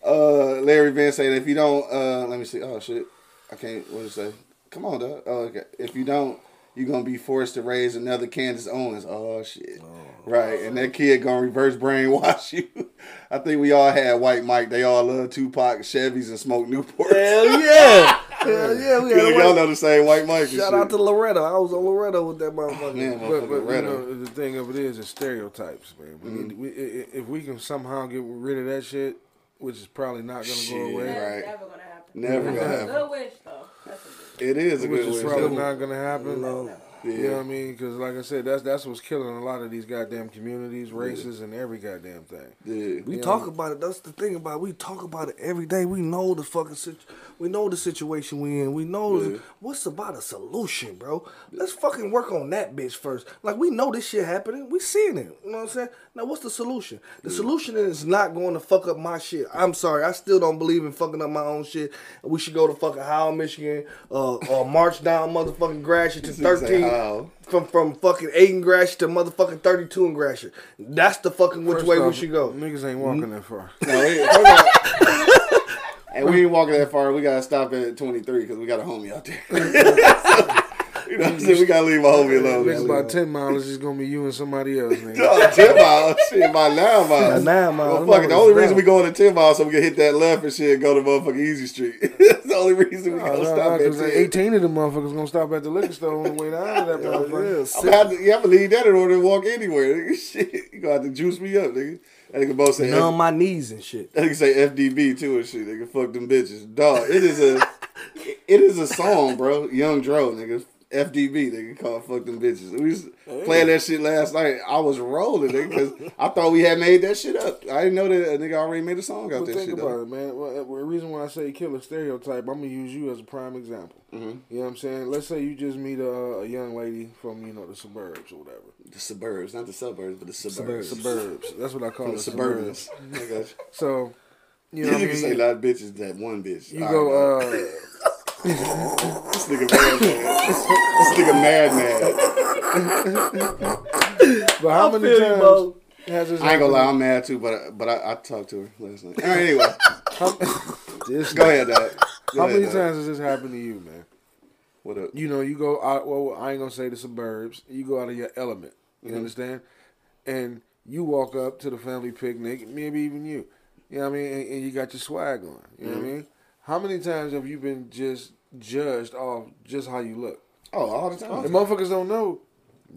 B: Uh, Larry Van said if you don't, uh, let me see. Oh shit. I can't. What to say? Come on, dog. Oh, okay. If you don't, you're gonna be forced to raise another Candace Owens. Oh shit. Right, and that kid gonna reverse brainwash you. I think we all had White Mike. They all love Tupac, Chevys, and smoke Newport.
C: Hell yeah. Hell yeah. We had
B: y'all know the same White Mike.
C: Shout
B: shit.
C: out to Loretta. I was on Loretta with that motherfucker.
B: Man,
D: But, but you
B: Loretta.
D: know, the thing of it is, it's stereotypes, man. We
B: Mm-hmm.
D: need, we, i- i- if we can somehow get rid of that shit, which is probably not gonna go away,
F: That's
B: Right.
F: never gonna happen.
B: Never gonna
F: That's a
B: happen.
F: Good wish though. That's a good.
B: It is a
D: which
B: good
D: is
B: wish.
D: probably
B: though.
D: not gonna happen.
C: No.
B: Yeah.
D: You know what I mean? Because like I said, that's that's what's killing a lot of these goddamn communities, races, and every goddamn thing.
B: Yeah.
C: We
D: Yeah.
C: talk about it. That's the thing about it. We talk about it every day. We know the fucking situ- we know the situation we in. We know
B: Yeah.
C: what's about a solution, bro. Let's fucking work on that bitch first. Like we know this shit happening. We seeing it. You know what I'm saying? Now what's the solution? The solution is not going to fuck up my shit. I'm sorry. I still don't believe in fucking up my own shit. We should go to fucking Howell, Michigan, uh, or march down motherfucking Gratiot to
B: This nigga say
C: 13
B: Howell.
C: from from fucking eight in Gratiot to motherfucking 32 and Gratiot. That's the fucking which
D: First
C: way we should go.
D: Niggas ain't walking that far.
B: No, we, hold on. and we ain't walking that far. We gotta stop at 23 because we got a homie out there. you know what I'm saying? We gotta leave a homie alone.
D: Next about ten miles is gonna be you and somebody else, nigga.
B: Oh, 10 miles. Shit, by 9 miles.
C: By nine miles.
B: Well, fuck it. The only reason we going to 10 miles so we can hit that left and shit and go to motherfucking Easy Street. That's the only reason we
D: No,
B: gonna
D: no,
B: stop
D: no,
B: at 10.
D: 18 of them motherfuckers gonna stop at the liquor store on the way down to that motherfucker.
B: I'm gonna have to, yeah, leave that in order to walk anywhere. Nigga. Shit, you gonna have to juice me up, nigga. That nigga both say
C: numb my knees and shit.
B: That nigga say FDB too and shit. Nigga, fuck them bitches. Dog, it is a, it is a song, bro. Young Dro, nigga. FDB, nigga, called fuck them bitches. We was playing that shit last night. I was rolling, nigga, because I thought we had made that shit up. I didn't know that a nigga already made a song out
D: But
B: that
D: think
B: shit.
D: about
B: Though.
D: it, man. Well, uh, the reason why I say kill a stereotype, I'm gonna use you as a prime example.
B: Mm-hmm.
D: You know what I'm saying? Let's say you just meet a, a young lady from you know the suburbs or whatever.
B: The suburbs, not the suburbs, but the suburbs.
D: Suburbs. That's what I call it.
B: the
D: Suburbs.
B: suburbans. I got you.
D: So, you
B: You
D: know I
B: nigga say
D: mean?
B: not bitches, that one bitch.
D: You
B: All
D: go.
B: right,
D: uh
B: This nigga. This nigga mad, mad.
D: But how many
C: feel you,
D: times
C: bro.
D: has this?
B: I ain't gonna lie,
D: happened?
B: I'm mad too, but but I, I talked to her last night. All right, anyway,
D: This-
B: go ahead, dog. Go
D: How
B: ahead,
D: many
B: dog.
D: times has this happened to you, man?
B: What up?
D: you know, you go out. Well, I ain't gonna say the suburbs. You go out of your element. You
B: Mm-hmm.
D: understand? And you walk up to the family picnic, maybe even you. You know what I mean? And, and you got your swag on. You know what I
B: Mm-hmm.
D: mean? How many times have you been just judged off just how you look?
B: Oh, all the time.
D: The motherfuckers don't know.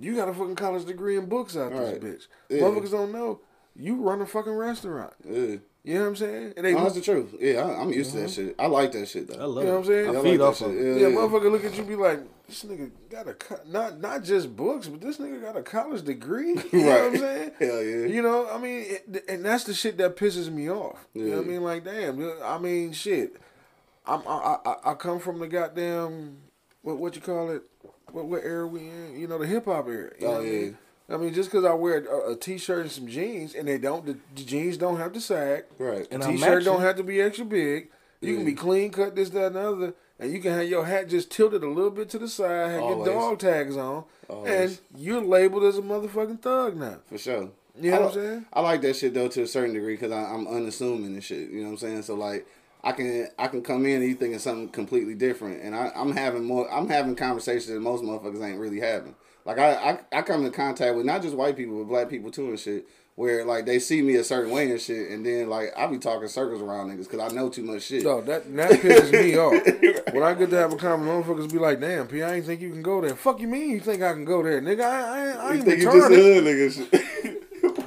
D: You got a fucking college degree in books out
B: Right.
D: this bitch.
B: Yeah.
D: Motherfuckers don't know. You run a fucking restaurant.
B: Yeah.
D: You know what I'm saying? And they,
B: No, that's the truth. Yeah, I, I'm used to that uh-huh. shit. I like that shit though.
C: I love
D: You know what I'm saying?
B: Yeah, I
C: I feed
B: that
C: off
B: shit.
C: of it.
B: Yeah,
D: Yeah,
B: yeah.
D: motherfucker look at you be like, this nigga got a co- not not just books, but this nigga got a college degree. You know what I'm saying?
B: Hell yeah.
D: You know, I mean, it, and that's the shit that pisses me off. You know what I mean? Like, damn. I mean, shit. I'm I I, I come from the goddamn what what you call it? What what era we in? You know, the hip hop era. You oh, know
B: Oh,
D: what I mean? I mean, just because I wear a, a t-shirt and some jeans, and they don't, the, the jeans don't have to sag.
B: Right.
C: And
D: The t-shirt don't have to be extra big. You can be clean cut, this, that, and the other, and you can have your hat just tilted a little bit to the side, have
B: Always.
D: your dog tags on,
B: Always.
D: and you're labeled as a motherfucking thug now.
B: For sure.
D: You know
B: I,
D: what I'm saying?
B: I like that shit though to a certain degree because I'm unassuming and shit. You know what I'm saying? So like, I can I can come in and you thinking something completely different, and I, I'm having more. I'm having conversations that most motherfuckers ain't really having. Like I, I I come in contact with not just white people but black people too and shit. Where like they see me a certain way and shit, and then like I be talking circles around niggas because I know too much shit.
D: No, that that pisses me off. When I get to have a conversation, motherfuckers be like, "Damn, P, I ain't think you can go there." Fuck you mean you think I can go there, nigga? I I, I
B: you
D: ain't
B: think you just
D: retarded.
B: hood nigga shit?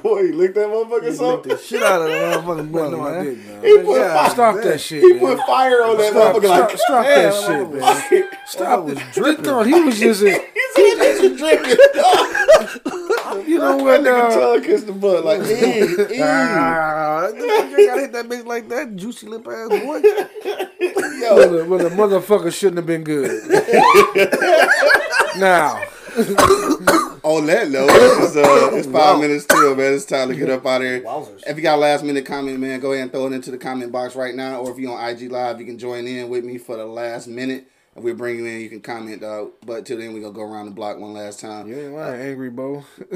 B: Boy, you licked that motherfucker
C: Lick
B: something.
C: the shit out of the motherfucking brother,
D: No, I
C: man.
D: didn't. man.
B: He put
C: Yeah,
B: fire,
D: Stop
C: damn.
D: that shit.
B: he
D: man.
B: put fire on that
D: Stop,
B: motherfucker
D: stop,
B: like
D: stop that shit, man.
C: Stop
D: Stop
C: was
D: it. Just thought he was just a,
B: He said this was dripping.
D: you know
B: That
D: what?
B: nigga
D: Uh,
B: tongue kissed the butt like, ew, ew.
C: Ah, the fuck you gotta hit that bitch like that, juicy lip ass boy.
D: well, the, well, the motherfucker shouldn't have been good. now,
B: On that note, it's, uh, it's five minutes till, man. It's time to get up out of here.
C: Wowzers.
B: If you got a last minute comment, man, go ahead and throw it into the comment box right now. Or if you're on IG Live, you can join in with me for the last minute. We'll bring you in. You can comment, dog. But till then, we're gonna go around the block one last time.
D: You ain't lying, Angry Bo.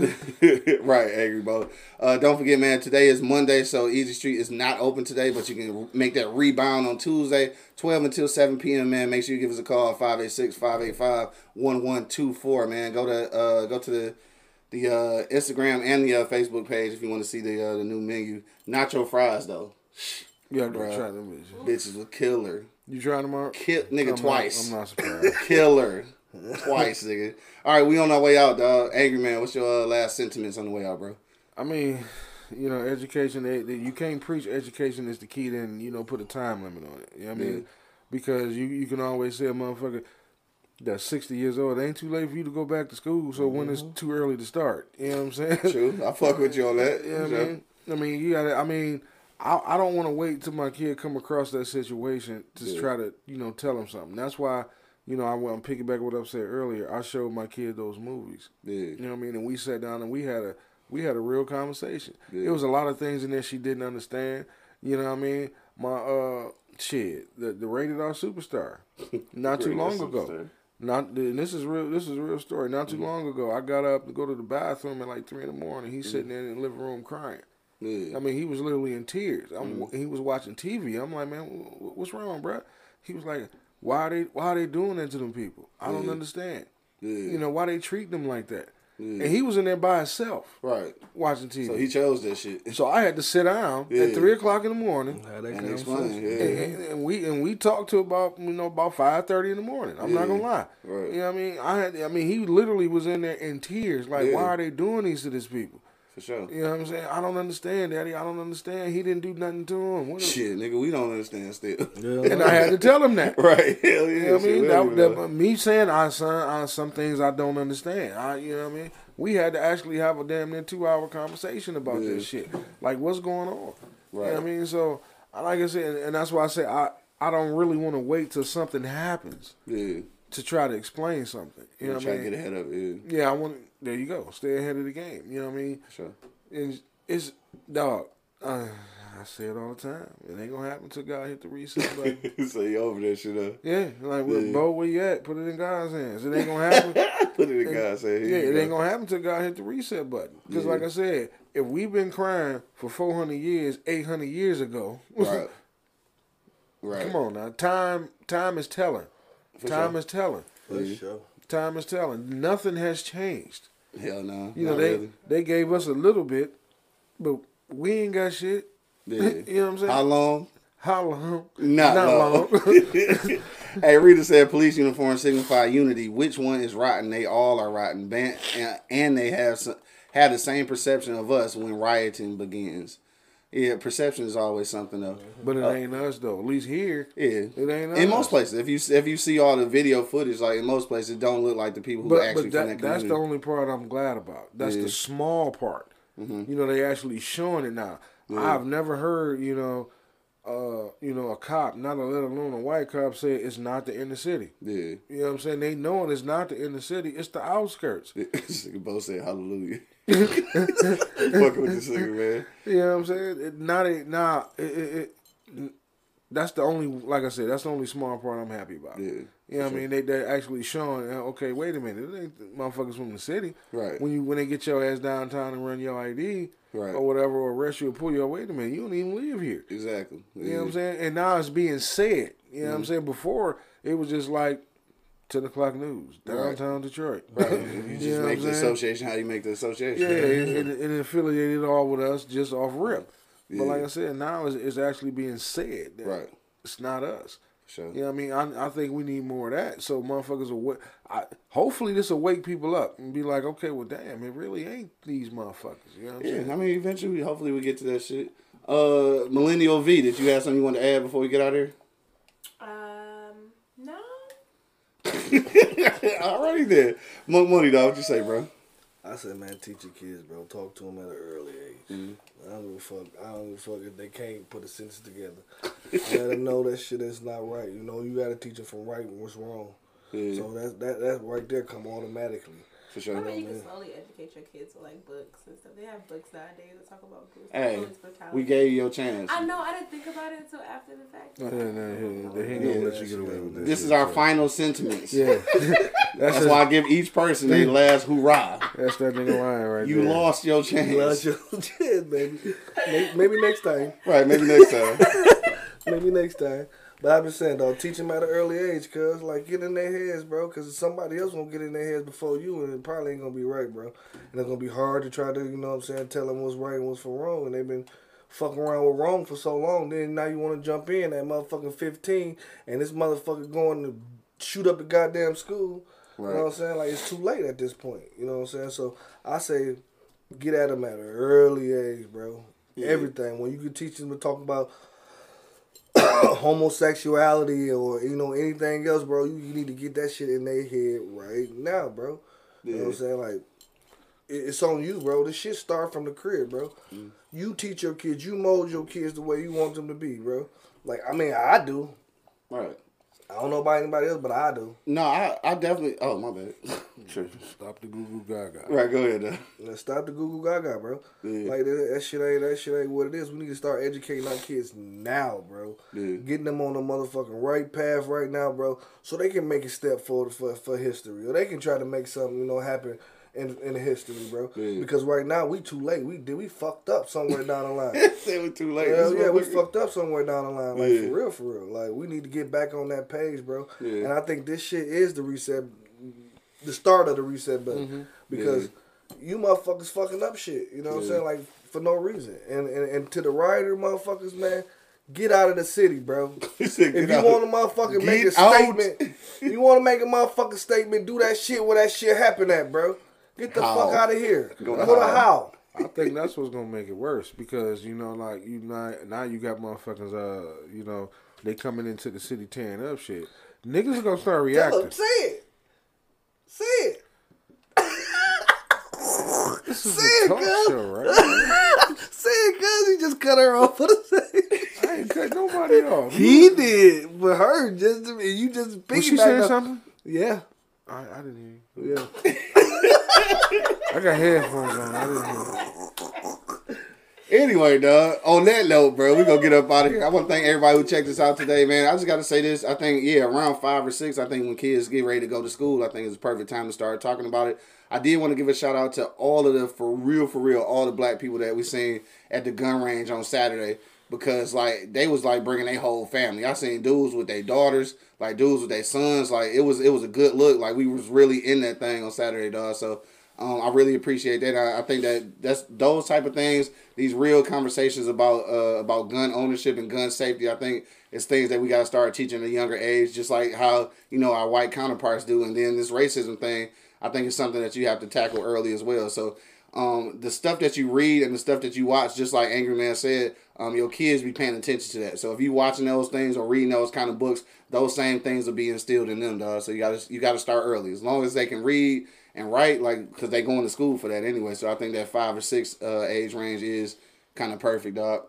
B: right, angry Bo. Uh, don't forget, man. Today is Monday, so Easy Street is not open today, but you can make that rebound on Tuesday, twelve until seven p.m. Man, make sure you give us a call 586-585-1124, Man, go to uh, go to the the uh, Instagram and the uh, Facebook page if you want to see the uh, the new menu. Nacho fries though,
D: You have to try them bitches.
B: bitches was killer.
D: You trying out?
B: Kill nigga
D: I'm not-
B: twice.
D: I'm not surprised.
B: Killer. Twice, nigga. All right, we on our way out, dog. Angry man, what's your uh, last sentiments on the way out, bro?
D: I mean, you know, education. They, they, you can't preach education is the key. Then you know, put a time limit on it. You know what I mean?
B: Yeah.
D: Because you you can always say a motherfucker that's sixty years old. It ain't too late for you to go back to school. So when it's too early to start, you know what I'm saying?
B: True. I fuck with you on that.
D: You know. I mean? I mean, you got to I mean, I, I don't want to wait till my kid come across that situation to
B: Yeah.
D: try to, you know, tell him something. That's why, you know, I, I'm picking back what I said earlier. I showed my kid those movies.
B: Yeah.
D: You know what I mean? And we sat down and we had a we had a real conversation.
B: Yeah.
D: It was a lot of things in there she didn't understand. You know what I mean? My uh shit, the the rated R superstar. Not too long ago.
B: Superstar.
D: Not and this is real. This is a real story. Not
B: Mm-hmm.
D: too long ago, I got up to go to the bathroom at like three in the morning. He's sitting there in the living room crying.
B: Yeah.
D: I mean, he was literally in tears. I'm,
B: Mm-hmm.
D: He was watching TV. I'm like, man, what's wrong, bro? He was like, why are they why are they doing that to them people? I don't understand.
B: Yeah.
D: You know why they treat them like that?
B: Yeah.
D: And he was in there by himself
B: Right.
D: watching TV.
B: So he chose that shit.
D: So I had to sit down
B: Yeah.
D: at three o'clock in the morning.
C: Had that
B: And explain. Yeah.
D: And, and- and we and we talked to about you know about five thirty in the morning. I'm not gonna lie.
B: Right.
D: You know what I mean? I had I mean he literally was in there in tears. Like
B: Yeah.
D: why are they doing these to these people?
B: For sure.
D: You know what I'm saying? I don't understand, Daddy. I don't understand. He didn't do nothing to him. What
B: Shit, nigga, we don't understand still.
D: And I had to tell him that.
B: right. Hell yeah.
D: You know what I mean?
B: we
D: That, that, me saying I son, I, some things I don't understand. I, you know what I mean? We had to actually have a damn near two hour conversation about
B: Yeah.
D: this shit. Like what's going on? You know what I mean? So like I said, and, and that's why I say I I don't really want to wait till something happens
B: Yeah.
D: To try to explain something. You know what
B: try
D: I
B: to
D: mean?
B: get ahead of it. Yeah.
D: I want. There you go. Stay ahead of the game. You know what I mean?
B: Sure.
D: And it's dog. Uh, I say it all the time. It ain't gonna happen till God hit the reset button.
B: so you over that shit up.
D: yeah, like with
B: Yeah.
D: Bo, where you at? Put it in God's hands. It ain't gonna happen.
B: Put it in God's head.
D: yeah, it
B: you
D: ain't gonna happen till God hit the reset button. Because
B: Yeah.
D: like I said, if we've been crying for four hundred years, eight hundred years ago,
B: Right. Right.
D: come on now, time time is telling.
B: For
D: time
B: sure.
D: is telling.
C: For sure.
D: Time is telling. Nothing has changed.
B: Hell no.
D: You know they
B: really.
D: they gave us a little bit, but we ain't got shit.
B: Yeah.
D: you know what I'm saying?
B: How long?
D: How long?
B: Not, long. hey, Rita said police uniforms signify unity. Which one is rotten? They all are rotten. Ban- and they have some, have the same perception of us when rioting begins. Yeah, perception is always something though.
D: but it uh, ain't us though. At least here,
B: Yeah,
D: it ain't us.
B: in most places, if you if you see all the video footage, like in most places, it don't look like the people who
D: But,
B: actually
D: but that,
B: that
D: that's the only part I'm glad about. That's
B: Yeah.
D: the small part. Mm-hmm. You know, they actually showing it now. I've never heard, you know, uh, you know, a cop, not a let alone a white cop, say it's not the inner city.
B: Yeah,
D: You know what I'm saying? They know it's not the inner city. It's the outskirts.
B: both said hallelujah. Fucking with this nigga, man.
D: You know what I'm saying? It, not a nah. It, it, it, that's the only, like I said, that's the only small part I'm happy about.
B: Yeah,
D: You know what I mean? They they actually showing. uh, Okay, wait a minute. It ain't motherfuckers from the city.
B: Right.
D: When you when they get your ass downtown and run your ID
B: Right.
D: or whatever, or arrest you or pull you. Wait a minute. You don't even live here.
B: Exactly.
D: You know what I'm saying? And now it's being said. You know what I'm saying? Before it was just like ten o'clock news downtown Detroit.
B: Right. If you just
D: You know
B: make the association how you make the association.
D: Yeah, and, and, and affiliated all with us just off rip. But like I said, now it's, it's actually being said. that
B: Right.
D: It's not us.
B: Sure.
D: You know what I mean? I, I think we need more of that. So motherfuckers will wake. I, hopefully this will wake people up and be like, okay, well, damn, it really ain't these motherfuckers. You know what I'm
B: Yeah,
D: saying?
B: I mean, eventually, hopefully, we get to that shit. Uh, Millennial V, did you have something you want to add before we get out of here?
F: Um, no.
B: Alrighty then. Monk Money, dog, what you say, bro?
C: I said, man, teach your kids, bro. Talk to them at an early age. Mm-hmm. I don't give a fuck. I don't give a fuck if they can't put a sentence together. Let them know that shit is not right. You know, you got to teach them from right and what's wrong.
B: Yeah.
C: So that that that right there come automatically.
B: For sure.
F: I mean, you can slowly educate your kids with like books and stuff. They have books nowadays that talk about police,
B: Hey,
F: police brutality.
B: we gave you your chance.
F: I know. I didn't think about it until after the fact.
D: No, no, no, he, he ain't gonna let you get away with this.
B: This
D: shit,
B: is our
D: so.
B: final sentiments.
D: Yeah,
B: That's
D: that's,
B: why I give each person a last hoorah.
D: that's that nigga line right
B: You
D: there.
B: lost your chance.
C: Lost your chance, baby. Maybe, maybe next time.
B: Right, maybe next time.
C: Maybe next time. But I've been saying, though, teach them at an early age, cuz, like, get in their heads, bro, because somebody else gonna get in their heads before you, and it probably ain't gonna be right, bro. And it's gonna be hard to try to, you know what I'm saying, tell them what's right and what's for wrong, and they've been fucking around with wrong for so long, then now you wanna jump in at motherfucking 15, and this motherfucker going to shoot up the goddamn school. Right. You know what I'm saying? Like, it's too late at this point, you know what I'm saying? So, I say, get at them at an early age, bro. Everything. When you can teach them to talk about homosexuality or you know anything else, bro, you, you need to get that shit in their head right now, bro. You know what I'm saying? Like it, it's on you, bro. This shit start from the crib, bro. Mm. You teach your kids, you mold your kids the way you want them to be, bro. Like I mean, I do.
B: Right.
C: I don't know about anybody else, but I do.
B: No, I, I definitely. Oh, my bad.
D: Stop the goo goo gaga.
B: right, go ahead. Though.
C: Let's stop the Google Gaga, bro.
B: Yeah.
C: Like that, that shit ain't that shit ain't what it is. We need to start educating our kids now, bro.
B: Yeah.
C: Getting them on the motherfucking right path right now, bro, so they can make a step forward for for history, or they can try to make something you know happen in in history, bro.
B: Yeah.
C: Because right now we too late. We did we fucked up somewhere down the line.
B: Say we too late.
C: Hell yeah, we
B: motherfucker-
C: fucked up somewhere down the line. Like
B: Yeah.
C: for real, for real. Like we need to get back on that page, bro.
B: Yeah.
C: And I think this shit is the reset, the start of the reset button
B: Mm-hmm.
C: because you motherfuckers fucking up shit. You know what I'm saying? Like for no reason. And and, and to the writer motherfuckers, man. Get out of the city, bro.
B: Said,
C: If you
B: out."
C: want to motherfucking make a
B: out.
C: statement, you want to make a motherfucking statement, do that shit where that shit happen at, bro. Get the
B: How?
C: fuck out of here.
B: Go
C: Go
B: to
C: to
B: how.
C: how.
D: I think that's what's gonna make it worse because you know, like you now, now you got motherfuckers. Uh, you know, they coming into the city tearing up shit. Niggas are gonna start
C: Tell
D: reacting.
C: him, say it. Say it.
D: This is
C: Say
D: a
C: it,
D: talk
C: girl.
D: show, right?
C: Say it, cuz he just cut her off for the sake.
D: I ain't cut nobody off.
C: He did, but her just and you just
D: Was she
C: piggybacked
D: saying
C: up-
D: something?
C: Yeah,
D: I, I didn't hear. You.
C: yeah.
D: I got headphones on. I didn't hear.
B: Anyway, dog. On that note, bro, we gonna get up out of here. I want to thank everybody who checked us out today, man. I just got to say this. I think yeah, around five or six. I think when kids get ready to go to school, I think it's a perfect time to start talking about it. I did want to give a shout out to all of the for real, for real, all the black people that we seen at the gun range on Saturday because like they was like bringing their whole family. I seen dudes with their daughters, like dudes with their sons. Like it was it was a good look. Like we was really in that thing on Saturday, dog. So. Um, I really appreciate that. I, I think that that's those type of things. These real conversations about uh, about gun ownership and gun safety. I think it's things that we got to start teaching at a younger age, just like how you know our white counterparts do. And then this racism thing, I think it's something that you have to tackle early as well. So um, the stuff that you read and the stuff that you watch, just like Angry Man said, um, your kids be paying attention to that. So if you watching those things or reading those kind of books, those same things will be instilled in them, dog. So you got to you got to start early. As long as they can read and write, like because they going to school for that anyway. So I think that five or six uh, age range is kind of perfect, dog.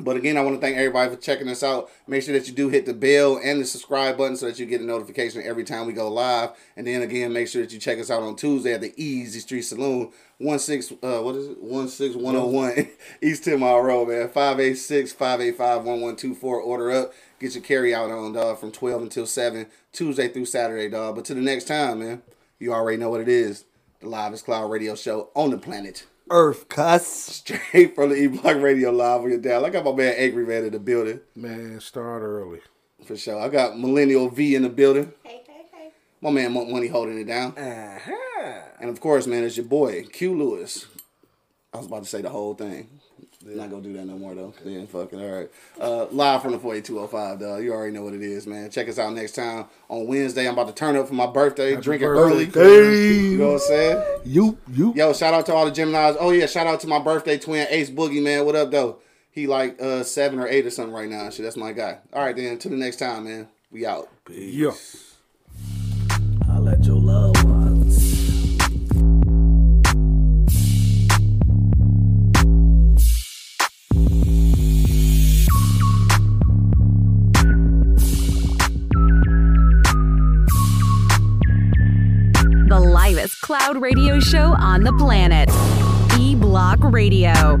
B: But again, I want to thank everybody for checking us out. Make sure that you do hit the bell and the subscribe button so that you get a notification every time we go live. And then again, make sure that you check us out on Tuesday at the Easy Street Saloon, one six uh what is it? One six one oh one East Ten Mile Road, man. 586-585-1124. Order up. Get your carry out on dog from twelve until seven, Tuesday through Saturday, dog. But to the next time, man, you already know what it is. The Livest Cloud Radio Show on the planet
C: Earth cuss.
B: straight from the E Block Radio Live on your down. I got my man Angry Man in the building
D: Man, start early.
B: for sure. I got Millennial V in the building.
F: Hey, hey, hey.
B: My man Monk Money holding it down. Uh-huh. And of course, man, it's your boy Q Lewis. I was about to say the whole thing. Not gonna do that no more though. Yeah, fucking all right. Uh, live from the 48205, dog. You already know what it is, man. Check us out next time on Wednesday. I'm about to turn up for my birthday, drinking early. You know what I'm saying?
C: You, you.
B: Yo, shout out to all the Geminis. Oh yeah, shout out to my birthday twin Ace Boogie, man. What up though? He like uh seven or eight or something right now. Shit, that's my guy. All right, then. Until the next time, man. We out.
D: Yeah.
A: Cloud radio show on the planet. E Block Radio.